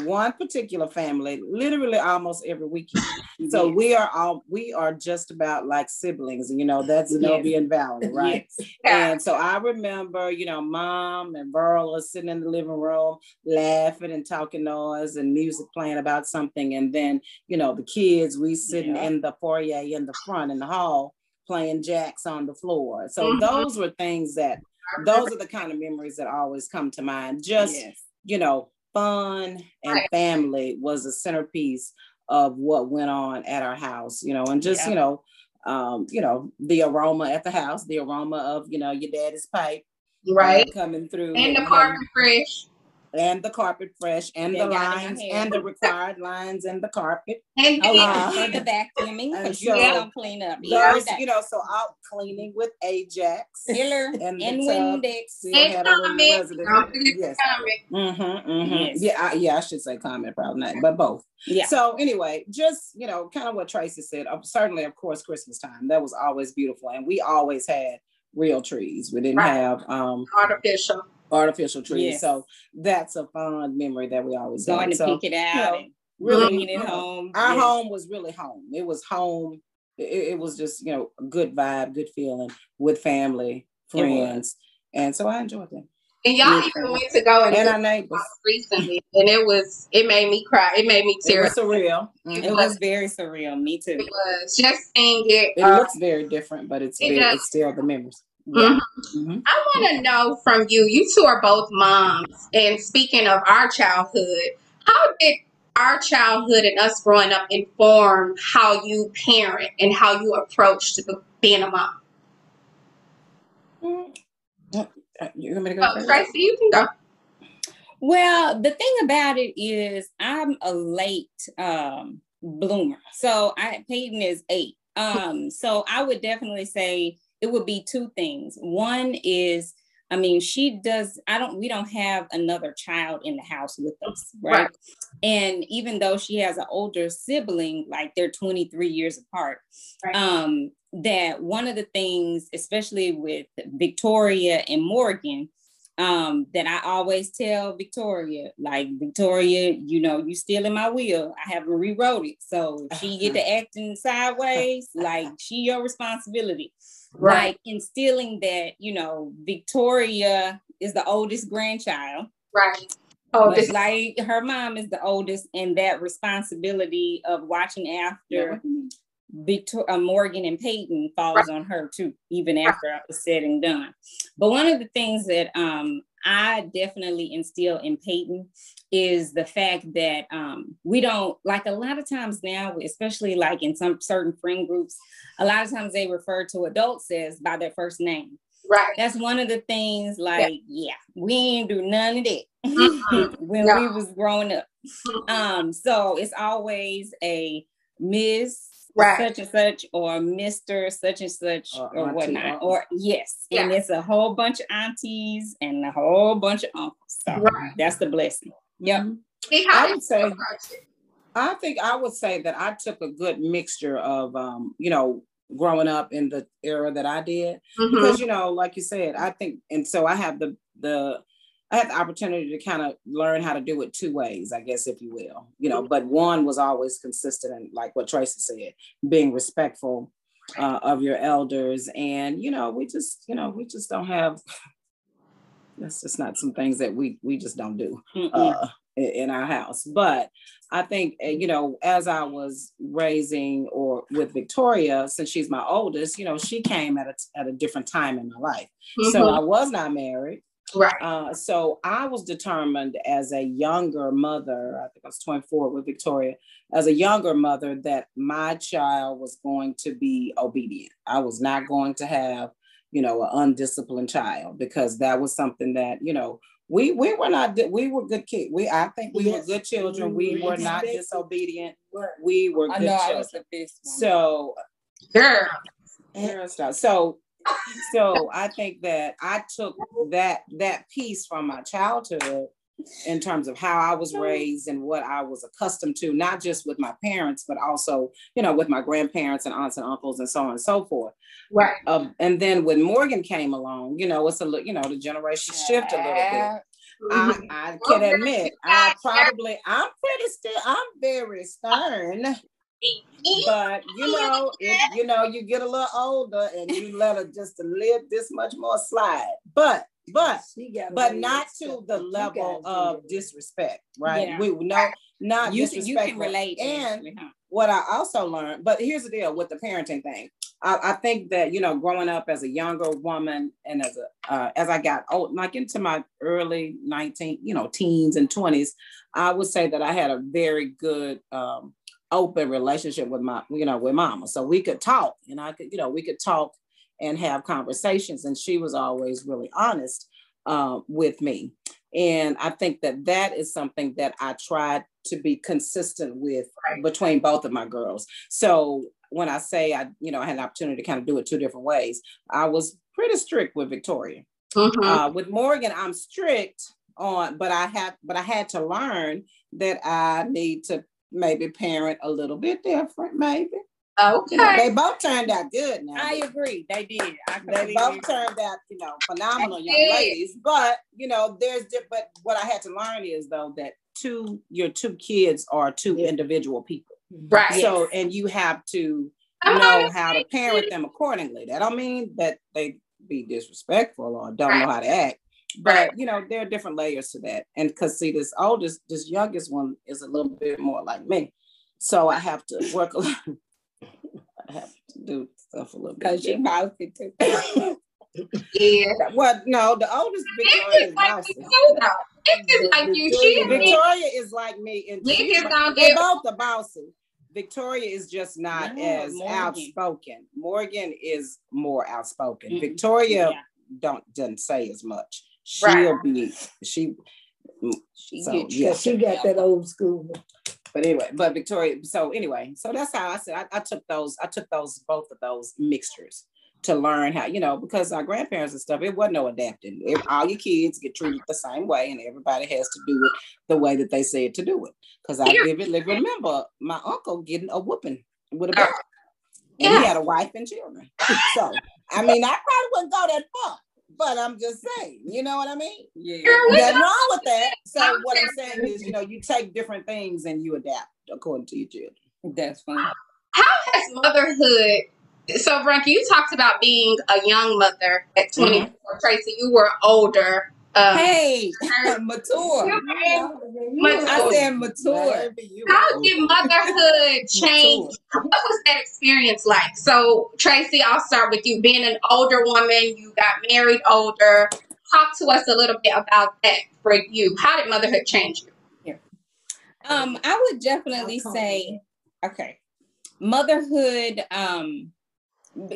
one particular family literally almost every weekend. So we are all we are just about like siblings, you know, that's Zenobia yes. and Valerie, right? Yes. And so I remember, you know, mom and Burl are sitting in the living room laughing and talking noise and music playing about something. And then, you know, the kids, we sitting yeah. in the foyer in the front in the hall playing jacks on the floor. So mm-hmm. those were things that those are the kind of memories that always come to mind. Just, yes. you know, fun and right. family was a centerpiece of what went on at our house, you know, and just, yeah. you know, um, you know, the aroma at the house, the aroma of, you know, your daddy's pipe. Right. Uh, coming through. And the carpet fresh and the carpet fresh and the lines and the required lines and the carpet. And, oh, uh, and the vacuuming because you don't clean up. those, you know so out cleaning with ajax Hiller and, and windex. and Comet. yes. Mm-hmm, mm-hmm. yes. yeah I, yeah i should say Comet probably not but both. Yeah. So anyway just you know kind of what tracy said uh, certainly of course christmas time that was always beautiful and we always had real trees. We didn't right. have um artificial artificial trees. Yes. So that's a fond memory that we always going had. to so, pick it out. You know, really, bringing it home. Our yes. home was really home. It was home. It, it, was just you know a good vibe, good feeling with family, friends, and so I enjoyed that. And y'all even went to go and, and our neighbors recently, and it was it made me cry. It made me tear. It was surreal. Mm-hmm. It was very surreal. Me too. It was just seeing it. It uh, looks very different, but it's it very, it's still the memories. Yeah. Mm-hmm. I want to know from you. You two are both moms, and speaking of our childhood, how did our childhood and us growing up inform how you parent and how you approach to being a mom? Mm-hmm. You want me to go? Oh, Tracy, you can go. Well, the thing about it is, I'm a late um, bloomer. So I Peyton is eight. Um, so I would definitely say it would be two things. One is, I mean, she does, I don't, we don't have another child in the house with us, right? right. And even though she has an older sibling, like they're 23 years apart, right. um, that one of the things, especially with Victoria and Morgan, um, that I always tell Victoria, like Victoria, you know, you still in my wheel. I haven't rewrote it. So she get to acting sideways, like she your responsibility right. like instilling that you know Victoria is the oldest grandchild, right? Oh, like her mom is the oldest, and that responsibility of watching after Victoria, uh, Morgan and Peyton falls right. on her too, even after right. it's said and done. But one of the things that um, I definitely instill in Peyton is the fact that um, we don't like a lot of times now, especially like in some certain friend groups, a lot of times they refer to adults as by their first name. Right. That's one of the things. Like, yeah, yeah we ain't do none of that mm-hmm. when no. we was growing up. Mm-hmm. Um, so it's always a Miss right. such and such or Mr. such and such or, or whatnot. Or yes. Yeah. And it's a whole bunch of aunties and a whole bunch of uncles. So right. that's the blessing. Yep. Mm-hmm. I would say I think I would say that I took a good mixture of um, you know, growing up in the era that I did. Mm-hmm. Because, you know, like you said, I think and so I have the the I had the opportunity to kind of learn how to do it two ways, I guess, if you will, you know, but one was always consistent and like what Tracy said, being respectful uh, of your elders. And, you know, we just, you know, we just don't have, that's just not some things that we we just don't do uh, in our house. But I think eh, you know, as I was raising or with Victoria, since she's my oldest, you know, she came at a at a different time in my life. Mm-hmm. So I was not married. Right. Uh, so I was determined as a younger mother, I think I was 24 with Victoria, as a younger mother, that my child was going to be obedient. I was not going to have, you know, an undisciplined child because that was something that, you know, we we were not we were good kids. We I think we yes. were good children. We, we were not disobedient. We were good children. So, girl, girl, so so I think that I took that that piece from my childhood in terms of how I was raised and what I was accustomed to, not just with my parents, but also, you know, with my grandparents and aunts and uncles and so on and so forth. Right. Um, and then when Morgan came along, you know, it's a little, you know, the generation shift a little bit. I, I can admit, I probably, I'm pretty still, I'm very stern but you know, if you know, you get a little older and you let her just live this much more slide. But but but not to the level of disrespect, right? Yeah. We no not you, disrespect. You can relate. And what I also learned, but here's the deal with the parenting thing. I, I, think that you know, growing up as a younger woman and as a uh, as I got old, like into my early 19, you know, teens and 20s, I would say that I had a very good um, open relationship with my, you know, with mama. So we could talk and I could, you know, we could talk and have conversations. And she was always really honest uh, with me. And I think that that is something that I tried to be consistent with right. between both of my girls. So when I say I, you know, I had an opportunity to kind of do it two different ways, I was pretty strict with Victoria. Mm-hmm. Uh, with Morgan, I'm strict on, but I have, but I had to learn that I need to maybe parent a little bit different, maybe. Okay. You know, they both turned out good now. I agree. They did. they both turned out, you know, phenomenal young ladies. But, you know, there's but what I had to learn is though that two your two kids are two yeah. individual people. Mhm. Right. So yes. and you have to know how to parent them accordingly. That don't mean that they be disrespectful or don't right. know how to act but you know there are different layers to that. And because see this oldest this youngest one is a little bit more like me. So i have to work a lot. I have to do stuff a little bit because you mouthy too. Yeah. Well no the oldest victoria is like you too, it's like you she victoria is like me and they're both the bossy. Victoria is just not no, as Morgan. outspoken. Morgan is more outspoken. Mm-hmm. Victoria yeah. don't doesn't say as much she'll right. be she mm, she, so, yeah. she got that old school. But anyway, but Victoria, so anyway, so that's how I said I, I took those, I took those both of those mixtures to learn how, you know, because our grandparents and stuff, it wasn't no adapting. If all your kids get treated the same way, and everybody has to do it the way that they said to do it. Because I vividly remember my uncle getting a whooping with a belt. And yeah. he had a wife and children. So I mean, I probably wouldn't go that far. But I'm just saying, you know what I mean? Yeah. Nothing wrong with that. So what I'm saying is, you know, you take different things and you adapt according to your children. That's fine. How has motherhood so Branky, you talked about being a young mother at 24. Mm-hmm. Tracy, you were older. Um, hey, mature. mature. I said mature. How did motherhood change? what was that experience like? So, Tracy, I'll start with you. Being an older woman, you got married older. Talk to us a little bit about that for you. How did motherhood change you? Yeah. Um, I would definitely say, okay, motherhood um,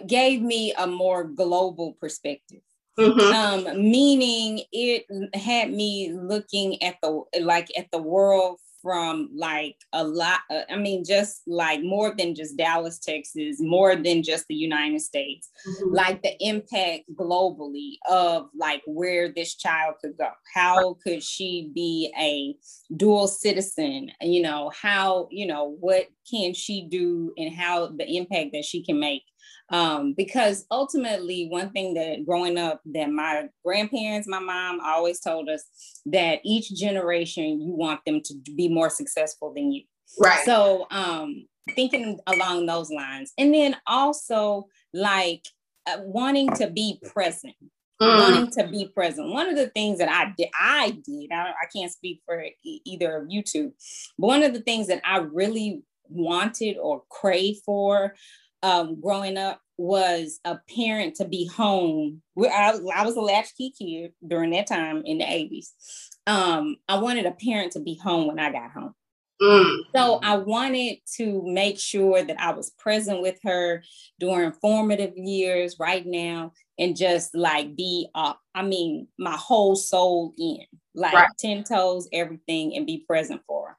gave me a more global perspective. Mm-hmm. Um, meaning it had me looking at the like at the world from like a lot uh, i mean just like more than just dallas texas more than just the united states mm-hmm. like the impact globally of like where this child could go how could she be a dual citizen you know how you know what can she do and how the impact that she can make um, because ultimately, one thing that growing up, that my grandparents, my mom always told us that each generation you want them to be more successful than you. Right. So, um, thinking along those lines, and then also like uh, wanting to be present. mm. wanting to be present. One of the things that I did, I did, I, I can't speak for e- either of you two, but one of the things that I really wanted or craved for um, growing up was a parent to be home. I, I was a latchkey kid during that time in the 80s. Um, I wanted a parent to be home when I got home. Mm. So I wanted to make sure that I was present with her during formative years right now and just like be up. I mean, my whole soul in, like right. 10 toes, everything, and be present for her.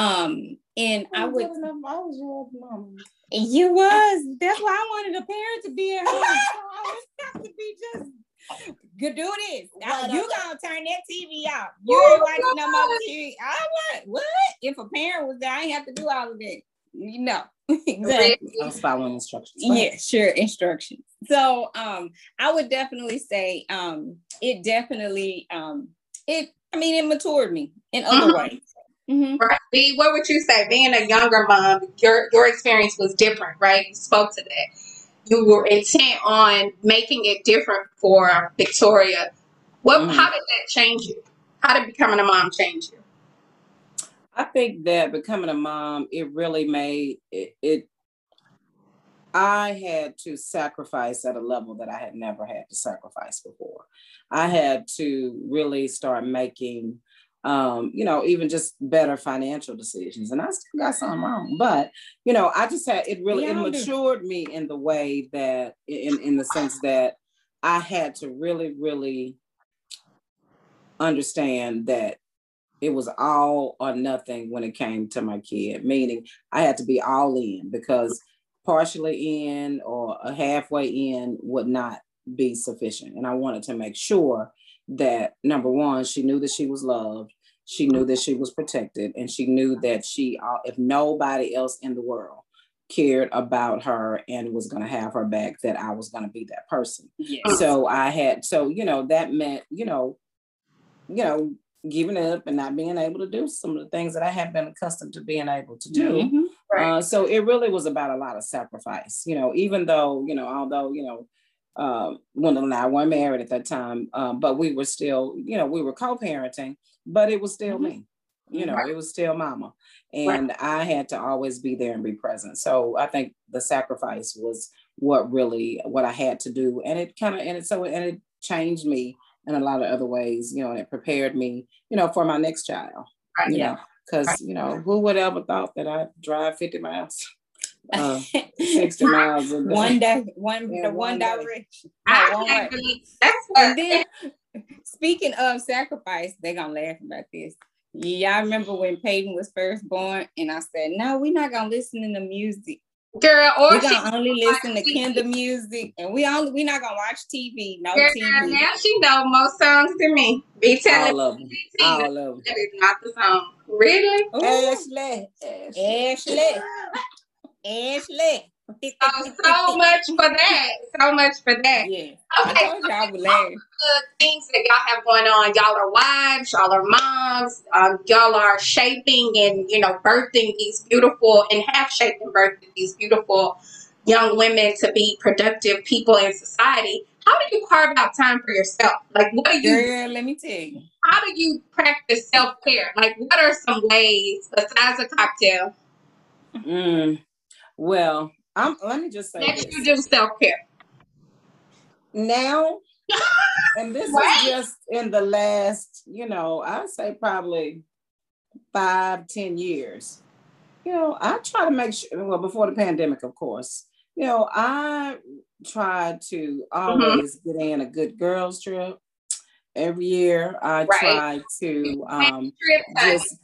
Um, and I, I would I was your mom. You was. That's why I wanted a parent to be at home. I have to be just Good do this. Now, you gonna turn that TV off. You ain't watching no more TV. I what? What? If a parent was there, I ain't have to do all of that. You know. exactly. I was following instructions. Yeah, sure, instructions. So um I would definitely say um it definitely um it I mean it matured me in other mm-hmm. ways. Mm-hmm. Right. B, what would you say? Being a younger mom, your your experience was different, right? You spoke to that you were intent on making it different for Victoria. What? Mm-hmm. How did that change you? How did becoming a mom change you? I think that becoming a mom, it really made it, it I had to sacrifice at a level that I had never had to sacrifice before. I had to really start making um, you know, even just better financial decisions. And I still got some wrong, but you know, I just had it really yeah, it matured me in the way that in in the sense that I had to really, really understand that it was all or nothing when it came to my kid, meaning I had to be all in because partially in or a halfway in would not be sufficient. And I wanted to make sure that number one, she knew that she was loved. She knew that she was protected, and she knew that she, uh, if nobody else in the world cared about her and was going to have her back, that I was going to be that person. Yes. So I had, so you know, that meant, you know, you know, giving up and not being able to do some of the things that I had been accustomed to being able to do. Mm-hmm. Right. Uh, so it really was about a lot of sacrifice, you know, even though, you know, although, you know, um, Wendell and I weren't married at that time, um, but we were still, you know, we were co-parenting, but it was still mm-hmm. me. You know, right. it was still mama. And right. I had to always be there and be present. So I think the sacrifice was what really what I had to do. And it kind of and it so and it changed me in a lot of other ways, you know, and it prepared me, you know, for my next child. Right. You yeah. know, because you know, who would ever thought that I'd drive 50 miles? uh, 60 miles a day. One day, one yeah, the one, one direction. No, one way. That's and then speaking of sacrifice, they're gonna laugh about this. Yeah, I remember when Peyton was first born, and I said, No, we're not gonna listen to the music. Girl, or we're gonna only listen to Kendall music, and we only we're not gonna watch TV. No Girl, TV. Now she know more songs than me. Be telling all of them. All of them. That is not the song. Really? Ooh. Ashley. Ashley. Ashley. Ashley. Oh, so much for that. So much for that. Yeah. Okay. I told y'all would laugh. The things that y'all have going on. Y'all are wives. Y'all are moms. Um, y'all are shaping and you know birthing these beautiful and have shaped and birthed these beautiful young women to be productive people in society. How do you carve out time for yourself? Like, what do you? Girl, let me tell you. How do you practice self care? Like, what are some ways besides a cocktail? Mm. Well, I'm, let me just say Next, this. you do self care. Now, and this is just in the last, you know, I'd say probably five, ten years. You know, I try to make sure, well, before the pandemic, of course, you know, I try to mm-hmm. always mm-hmm. get in a good girls trip. Every year, I right. try to um, just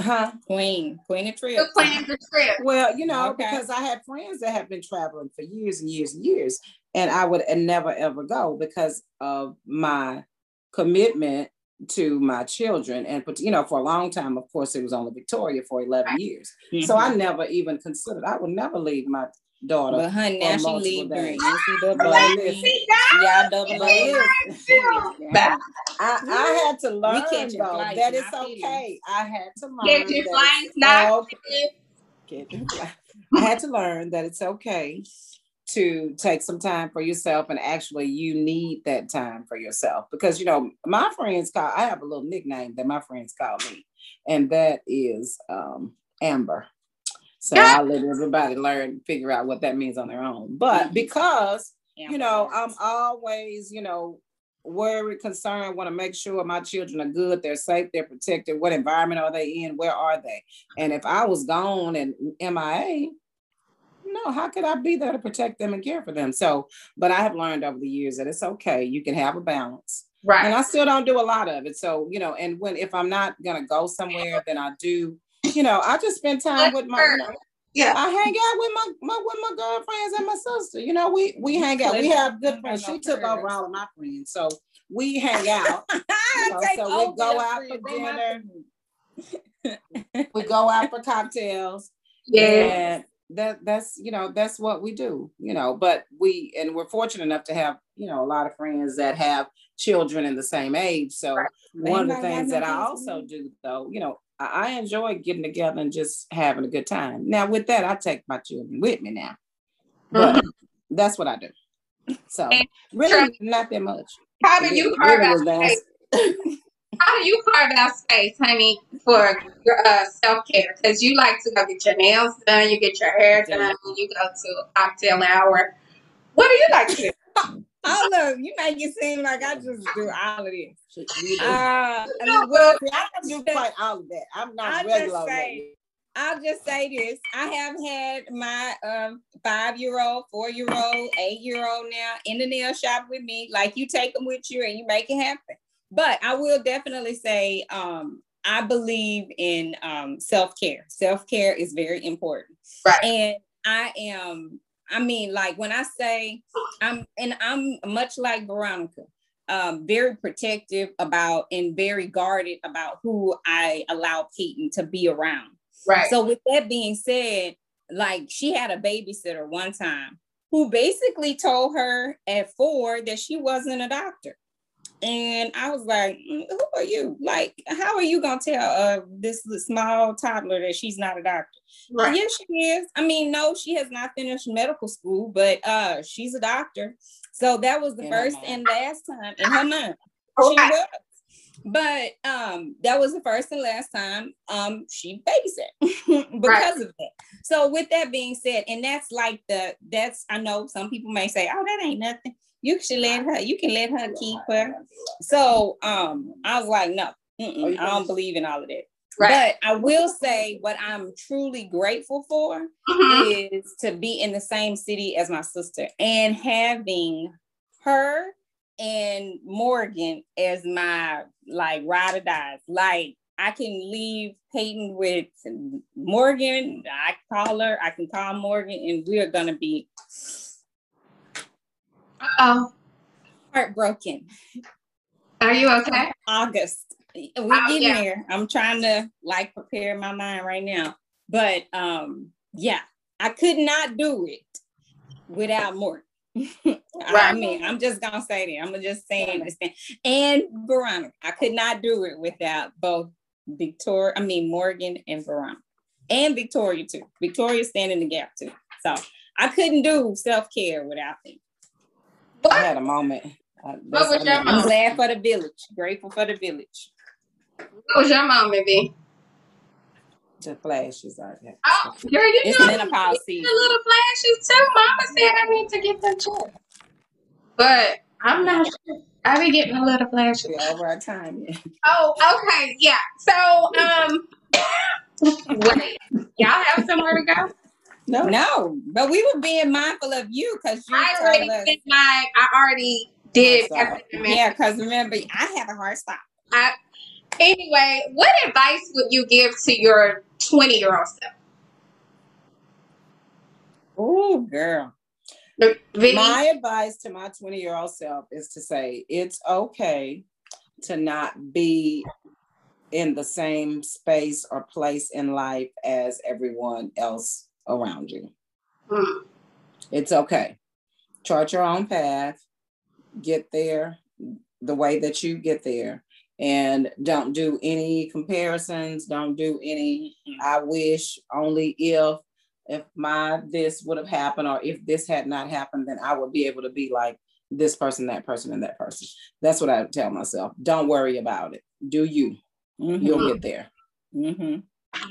Huh? Queen, Queen of Trip. Queen of Trip. Well, you know, okay. because I had friends that have been traveling for years and years and years, and I would never ever go because of my commitment to my children. And you know, for a long time, of course, it was only Victoria for 11 years. Mm-hmm. So I never even considered. I would never leave my daughter. But honey, now she leave green. You see the blood Y'all double I, I had to learn though that it's okay. I had to learn. Get your flights not. I had to learn that it's okay to take some time for yourself and actually you need that time for yourself because you know my friends call i have a little nickname that my friends call me and that is um, amber so i'll let everybody learn figure out what that means on their own but mm-hmm. because you know i'm always you know worried concerned want to make sure my children are good they're safe they're protected what environment are they in where are they and if i was gone and mia no, how could I be there to protect them and care for them? So, but I have learned over the years that it's okay. You can have a balance. Right. And I still don't do a lot of it. So, you know, and when if I'm not gonna go somewhere, then I do, you know, I just spend time with my you know, yeah. I hang out with my, my with my girlfriends and my sister. You know, we we hang out. We have good friends. She took over all of my friends. So we hang out. You know, so we go out for dinner. we go out for cocktails. Yeah that that's you know that's what we do you know but we and we're fortunate enough to have you know a lot of friends that have children in the same age so right. one of the things that i also do though you know I, enjoy getting together and just having a good time now with that i take my children with me now but mm-hmm. that's what i do so really not that much how do you carve out space? how do you carve out space, honey, for your uh, self care? Because you like to go get your nails done, you get your hair done, you go to a cocktail hour. What do you like to do? Oh look, you make it seem like I just do all of this. Uh, I mean, well, I do quite all of that. I'm not I'll regular. Say, I'll just say this: I have had my um, five-year-old, four-year-old, eight-year-old now in the nail shop with me. Like you take them with you and you make it happen but I will definitely say um, I believe in um, self care. Self care is very important. Right. And I am, I mean, like when I say I'm, and I'm much like Veronica, um, very protective about and very guarded about who I allow Peyton to be around. Right. So, with that being said, like she had a babysitter one time who basically told her at four that she wasn't a doctor. And I was like, mm, who are you? Like, how are you gonna tell uh this small toddler that she's not a doctor? Right. Yes, she is. I mean, no, she has not finished medical school, but uh she's a doctor. So that was the in first and last time in her mind. She was. But um, that was the first and last time um she babysat because right. of that. So with that being said, and that's like the that's I know some people may say, oh, that ain't nothing you should let her, you can let her keep her. So um, I was like, no, I don't believe in all of that. Right. But I will say what I'm truly grateful for mm-hmm. is to be in the same city as my sister and having her and Morgan as my like ride or dies. Like I can leave Peyton with Morgan. I call her, I can call Morgan, and we're gonna be oh. Heartbroken. Are you okay? August. We're oh, getting yeah. there. I'm trying to like prepare my mind right now. But um, yeah, I could not do it without more. right. I mean, I'm just gonna say that. I'm just saying this thing. And Veronica, I could not do it without both Victoria, I mean Morgan and Veronica. And Victoria too. Victoria standing the gap too. So I couldn't do self-care without them. I had a moment. Uh, what was your moment? I'm glad for the village. Grateful for the village. What was your moment, B? The flashes are there. Oh, girl, you it's know, menopause season. The little flashes too. Mama said I need to get them too. But I'm not sure. I be getting a little flashes. over our time. Yeah. Oh, okay. Yeah. So, um, wait. Y'all have somewhere to go? No, no, but we were being mindful of you because you. I already us, did my. I already did. Yeah, because remember, I had a hard stop. I, anyway, what advice would you give to your twenty-year-old self? Oh, girl. My advice to my 20 year old self is to say it's okay to not be in the same space or place in life as everyone else around you. Mm. It's okay. Chart your own path, get there the way that you get there, and don't do any comparisons, don't do any I wish, only if. if my this would have happened or if this had not happened, then I would be able to be like this person, that person, and that person. That's what I tell myself. Don't worry about it. Do you? Mm-hmm. You'll get there. Mm-hmm.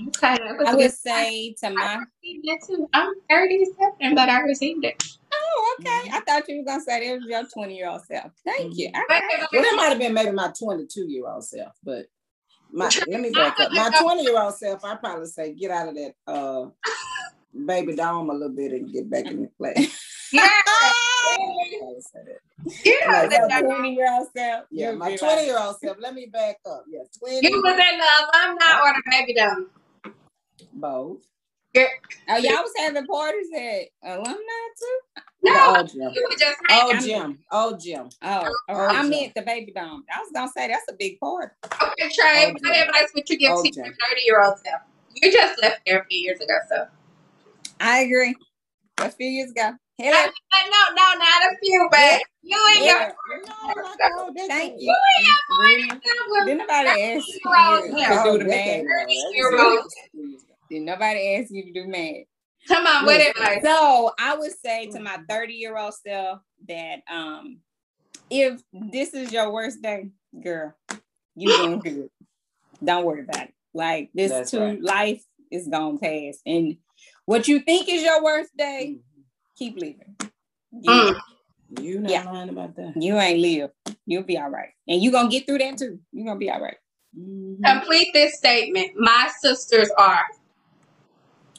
Okay, I would say to my. I'm 37, but I received it. Oh, okay. I thought you were gonna say it was your 20 year old self. Thank you. Okay. Well, that might have been maybe my 22 year old self, but my let me back up. My 20 year old self, I probably say get out of that uh baby dome a little bit and get back in the play. Yeah. Yeah, my 20 year old self. Yeah, my 20 year old self. Let me back up. Yeah, 20. You was in the alumni or the baby dome? Both. Yeah. Oh, y'all was having parties at alumni too? No, old gym. You just old gym. Old gym. Oh, old I meant the baby dome. I was gonna say that's a big party. Okay, Trey, what advice would you give old to your 30 year old self? You just left there a few years ago, so I agree. A few years ago. Hell, no, no, not a few, but yeah. you and yeah. your no, thank you. You and your really? Did nobody ask you to do the math? Did nobody ask you to do math? Come on, what advice? So I would say to my 30 year old self that um if this is your worst day, girl, you doing good. Don't worry about it. Like this That's too right. life is gonna pass. And what you think is your worst day, mm-hmm. keep living. You, mm. you not yeah. lying about that. You ain't live. You'll be all right. And you're gonna get through that too. You're gonna be all right. mm-hmm. Complete this statement. My sisters are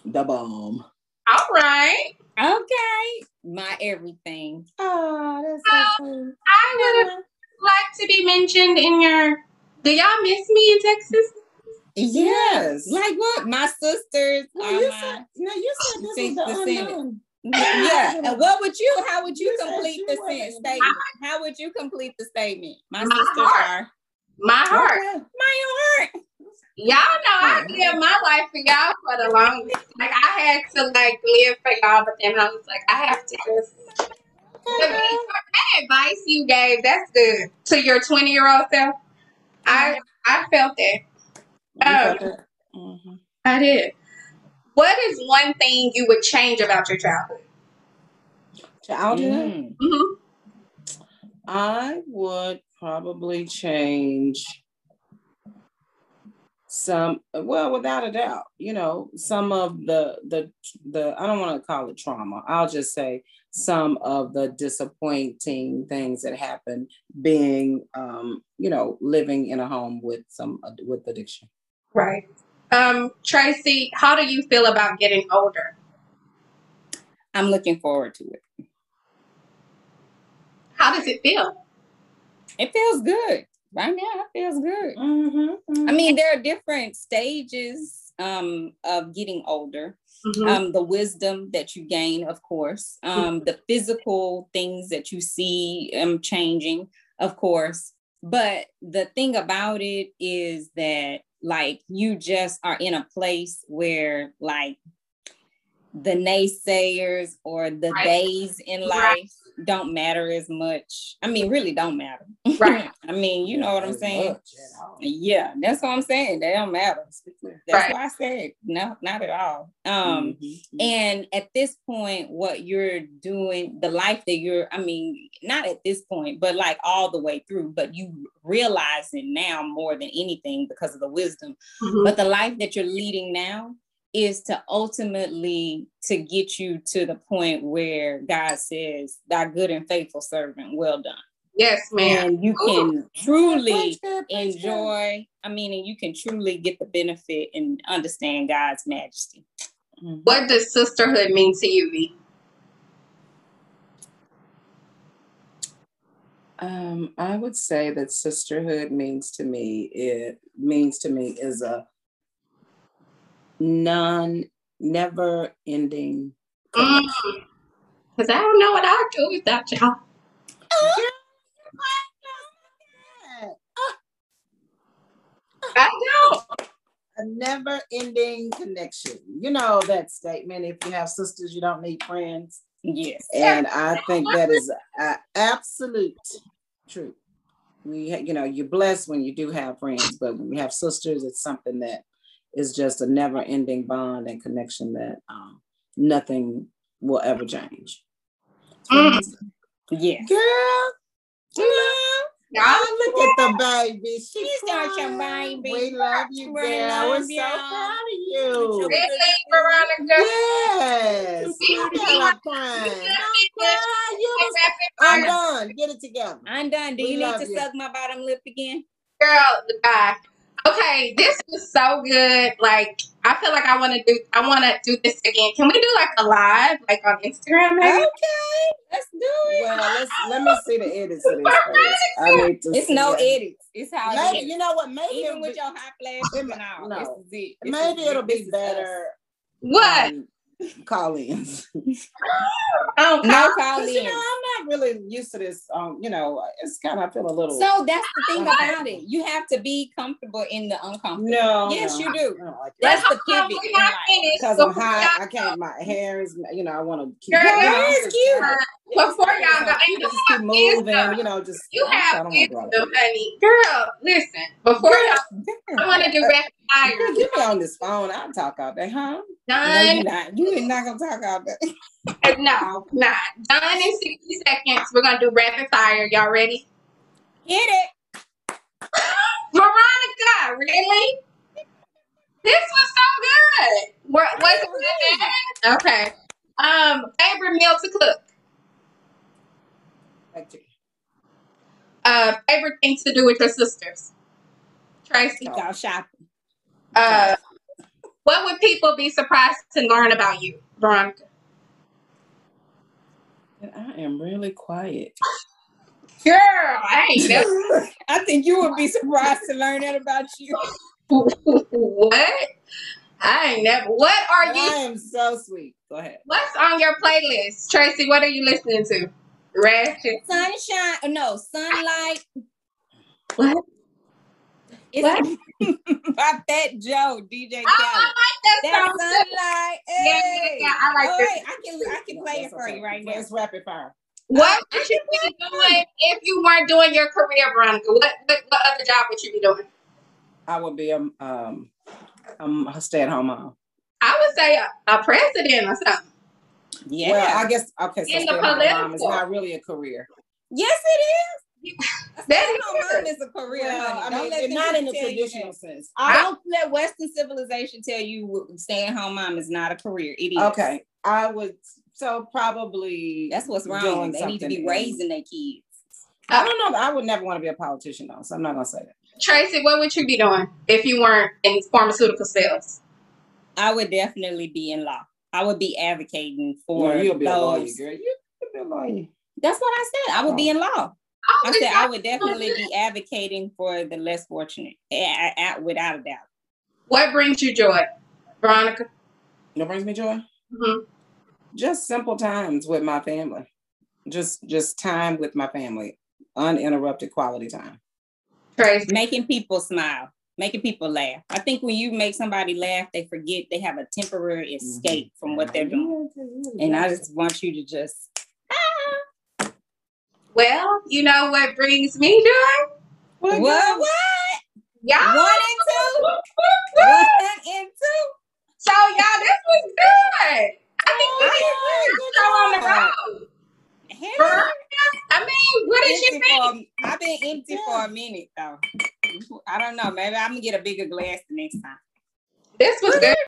the bomb. All right. Okay. My everything. Oh, that's so um, I would have liked to be mentioned in your. Do y'all miss me in Texas? Yes. Like what? My sisters. No, you said, no, you said this was the unknown. yeah. And what would you? How would you, you complete the statement? How would you complete the statement? My, my sisters heart. are. My heart. My heart. Y'all know I give my life for y'all for the longest. Like I had to like live for y'all, but then I was like, I have to just. That advice you gave, that's good to your twenty year old self. I I felt that. Um, mm-hmm. I did. What is one thing you would change about your childhood? Childhood. Mm-hmm. I would probably change some well without a doubt you know some of the the the i don't want to call it trauma. I'll just say some of the disappointing things that happen being um you know living in a home with some with addiction. Right. Um tracy how do you feel about getting older? I'm looking forward to it. How does it feel? It feels good right now it feels good. Mm-hmm, mm-hmm. I mean, there are different stages um, of getting older. Mm-hmm. Um, the wisdom that you gain, of course, um, the physical things that you see um, changing, of course. But the thing about it is that, like, you just are in a place where, like, the naysayers or the right. days in life right don't matter as much. I mean, really don't matter. Right. I mean, you know what I'm saying? Yeah, that's what I'm saying. They don't matter. That's right. why I said no, not at all. Um, mm-hmm. and at this point, what you're doing, the life that you're, I mean, not at this point, but like all the way through, but you realize it now more than anything because of the wisdom. Mm-hmm. But the life that you're leading now is to ultimately to get you to the point where God says, "Thy good and faithful servant, well done." Yes, ma'am. And you can Ooh. truly enjoy. I mean, and you can truly get the benefit and understand God's majesty. Mm-hmm. What does sisterhood mean to you, V? Um, I would say that sisterhood means to me it means to me is a non never ending. Because mm. I don't know what I'd do without y'all. I know. A never ending connection. You know that statement if you have sisters, you don't need friends. Yes. And I think that is absolute truth. We, you know, you're blessed when you do have friends, but when you have sisters, it's something that is just a never ending bond and connection that um, nothing will ever change. Mm. Yeah. Girl, Y'all oh, look at the baby. She She's got your crying. baby. We love you, We girl. love We're you. so proud of you. really, Veronica? Yes. You You know, gotta cry. Don't cry. You was- Rapid I'm done. Get it together. I'm done. Do We you need to you. suck my bottom lip again? Girl, bye. Okay, this was so good. Like, I feel like I want to do. I want to do this again. Can we do like a live, like on Instagram, maybe? Okay, let's do it. Well, let's let me see the edits of this first. I need to It's see no it. edits. It's how it Maybe is. you know what? Maybe Even with be, your high flashes and all. No. This is it. This maybe is- it'll be is better. What? um, call-ins. Oh, us. No God. call 'Cause, you know, I'm not really used to this. Um, you know, it's kind of I feel a little. So that's the thing about it. You have to be comfortable in the uncomfortable. no, Yes, no, you do. Like But That's the on, pivot we're in not life. because I'm Before hot. I can't. My hair is. You know, I want to keep. Girl, you your know, hair is just- cute. Before y'all go, and you just keep moving. wisdom. You know, just You have don't wanna go wisdom, honey. Girl, listen. Before y'all, I want to do fire. Girl, get me on this phone. I'll talk all day, huh? No, Done. you're not. You are not gonna talk all that. Uh, No, not done in sixty seconds. We're gonna do rapid fire. Y'all ready? Hit it. Veronica, really? This was so good. What was it? Okay. Um, favorite meal to cook. Like, Uh, favorite thing to do with your sisters. Tracy. Go shopping. Uh, what would people be surprised to learn about you, Veronica? I am really quiet. Girl, I ain't never. I think you would be surprised to learn that about you. what? I ain't never. What are But you? I am so sweet. Go ahead. What's on your playlist, Tracy? What are you listening to? Ratchet. Sunshine, no, sunlight. What? It's What? about that Joe, DJ Oh, I like that That song. too. sunlight. Yeah, Hey. yeah, yeah, I like All this. right, I can I can No, play it for okay. you right now. It's rapid fire. What would you be doing if you weren't doing your career, Veronica? What what, what other job would you be doing? I would be a um, um a stay at home mom. I would say a, a president or something. Yeah. Well, I guess okay. So In the at home mom is not really a career. yes, it is. That That is. home is a career. Well, honey. I Don't mean, let them not in the traditional sense. I don't let Western civilization tell you staying home mom is not a career. It is. Okay, I would. So probably That's what's wrong. doing They need to be raising their kids. I don't know. I would never want to be a politician though, so I'm not gonna say that. Tracy, what would you be doing if you weren't in pharmaceutical sales? I would definitely be in law. I would be advocating for Well, you'll be a lawyer, girl. You could be a lawyer. That's what I said. I would be oh. in law. I Oh, said I would definitely be advocating for the less fortunate, a- a- a- without a doubt. What brings you joy, Veronica? What brings me joy? hmm Just simple times with my family. Just just time with my family. Uninterrupted quality time. Tracy. Making people smile, making people laugh. I think when you make somebody laugh, they forget they have a temporary escape from what they're doing. And I just want you to just Well, you know what brings me joy? what what Y'all. one and two, one and two. So y'all, this was good. I think we did good show on the road. Hell, I mean, what did you empty think? for- I've been empty for a minute though. I don't know. Maybe I'm gonna get a bigger glass the next time. This was good.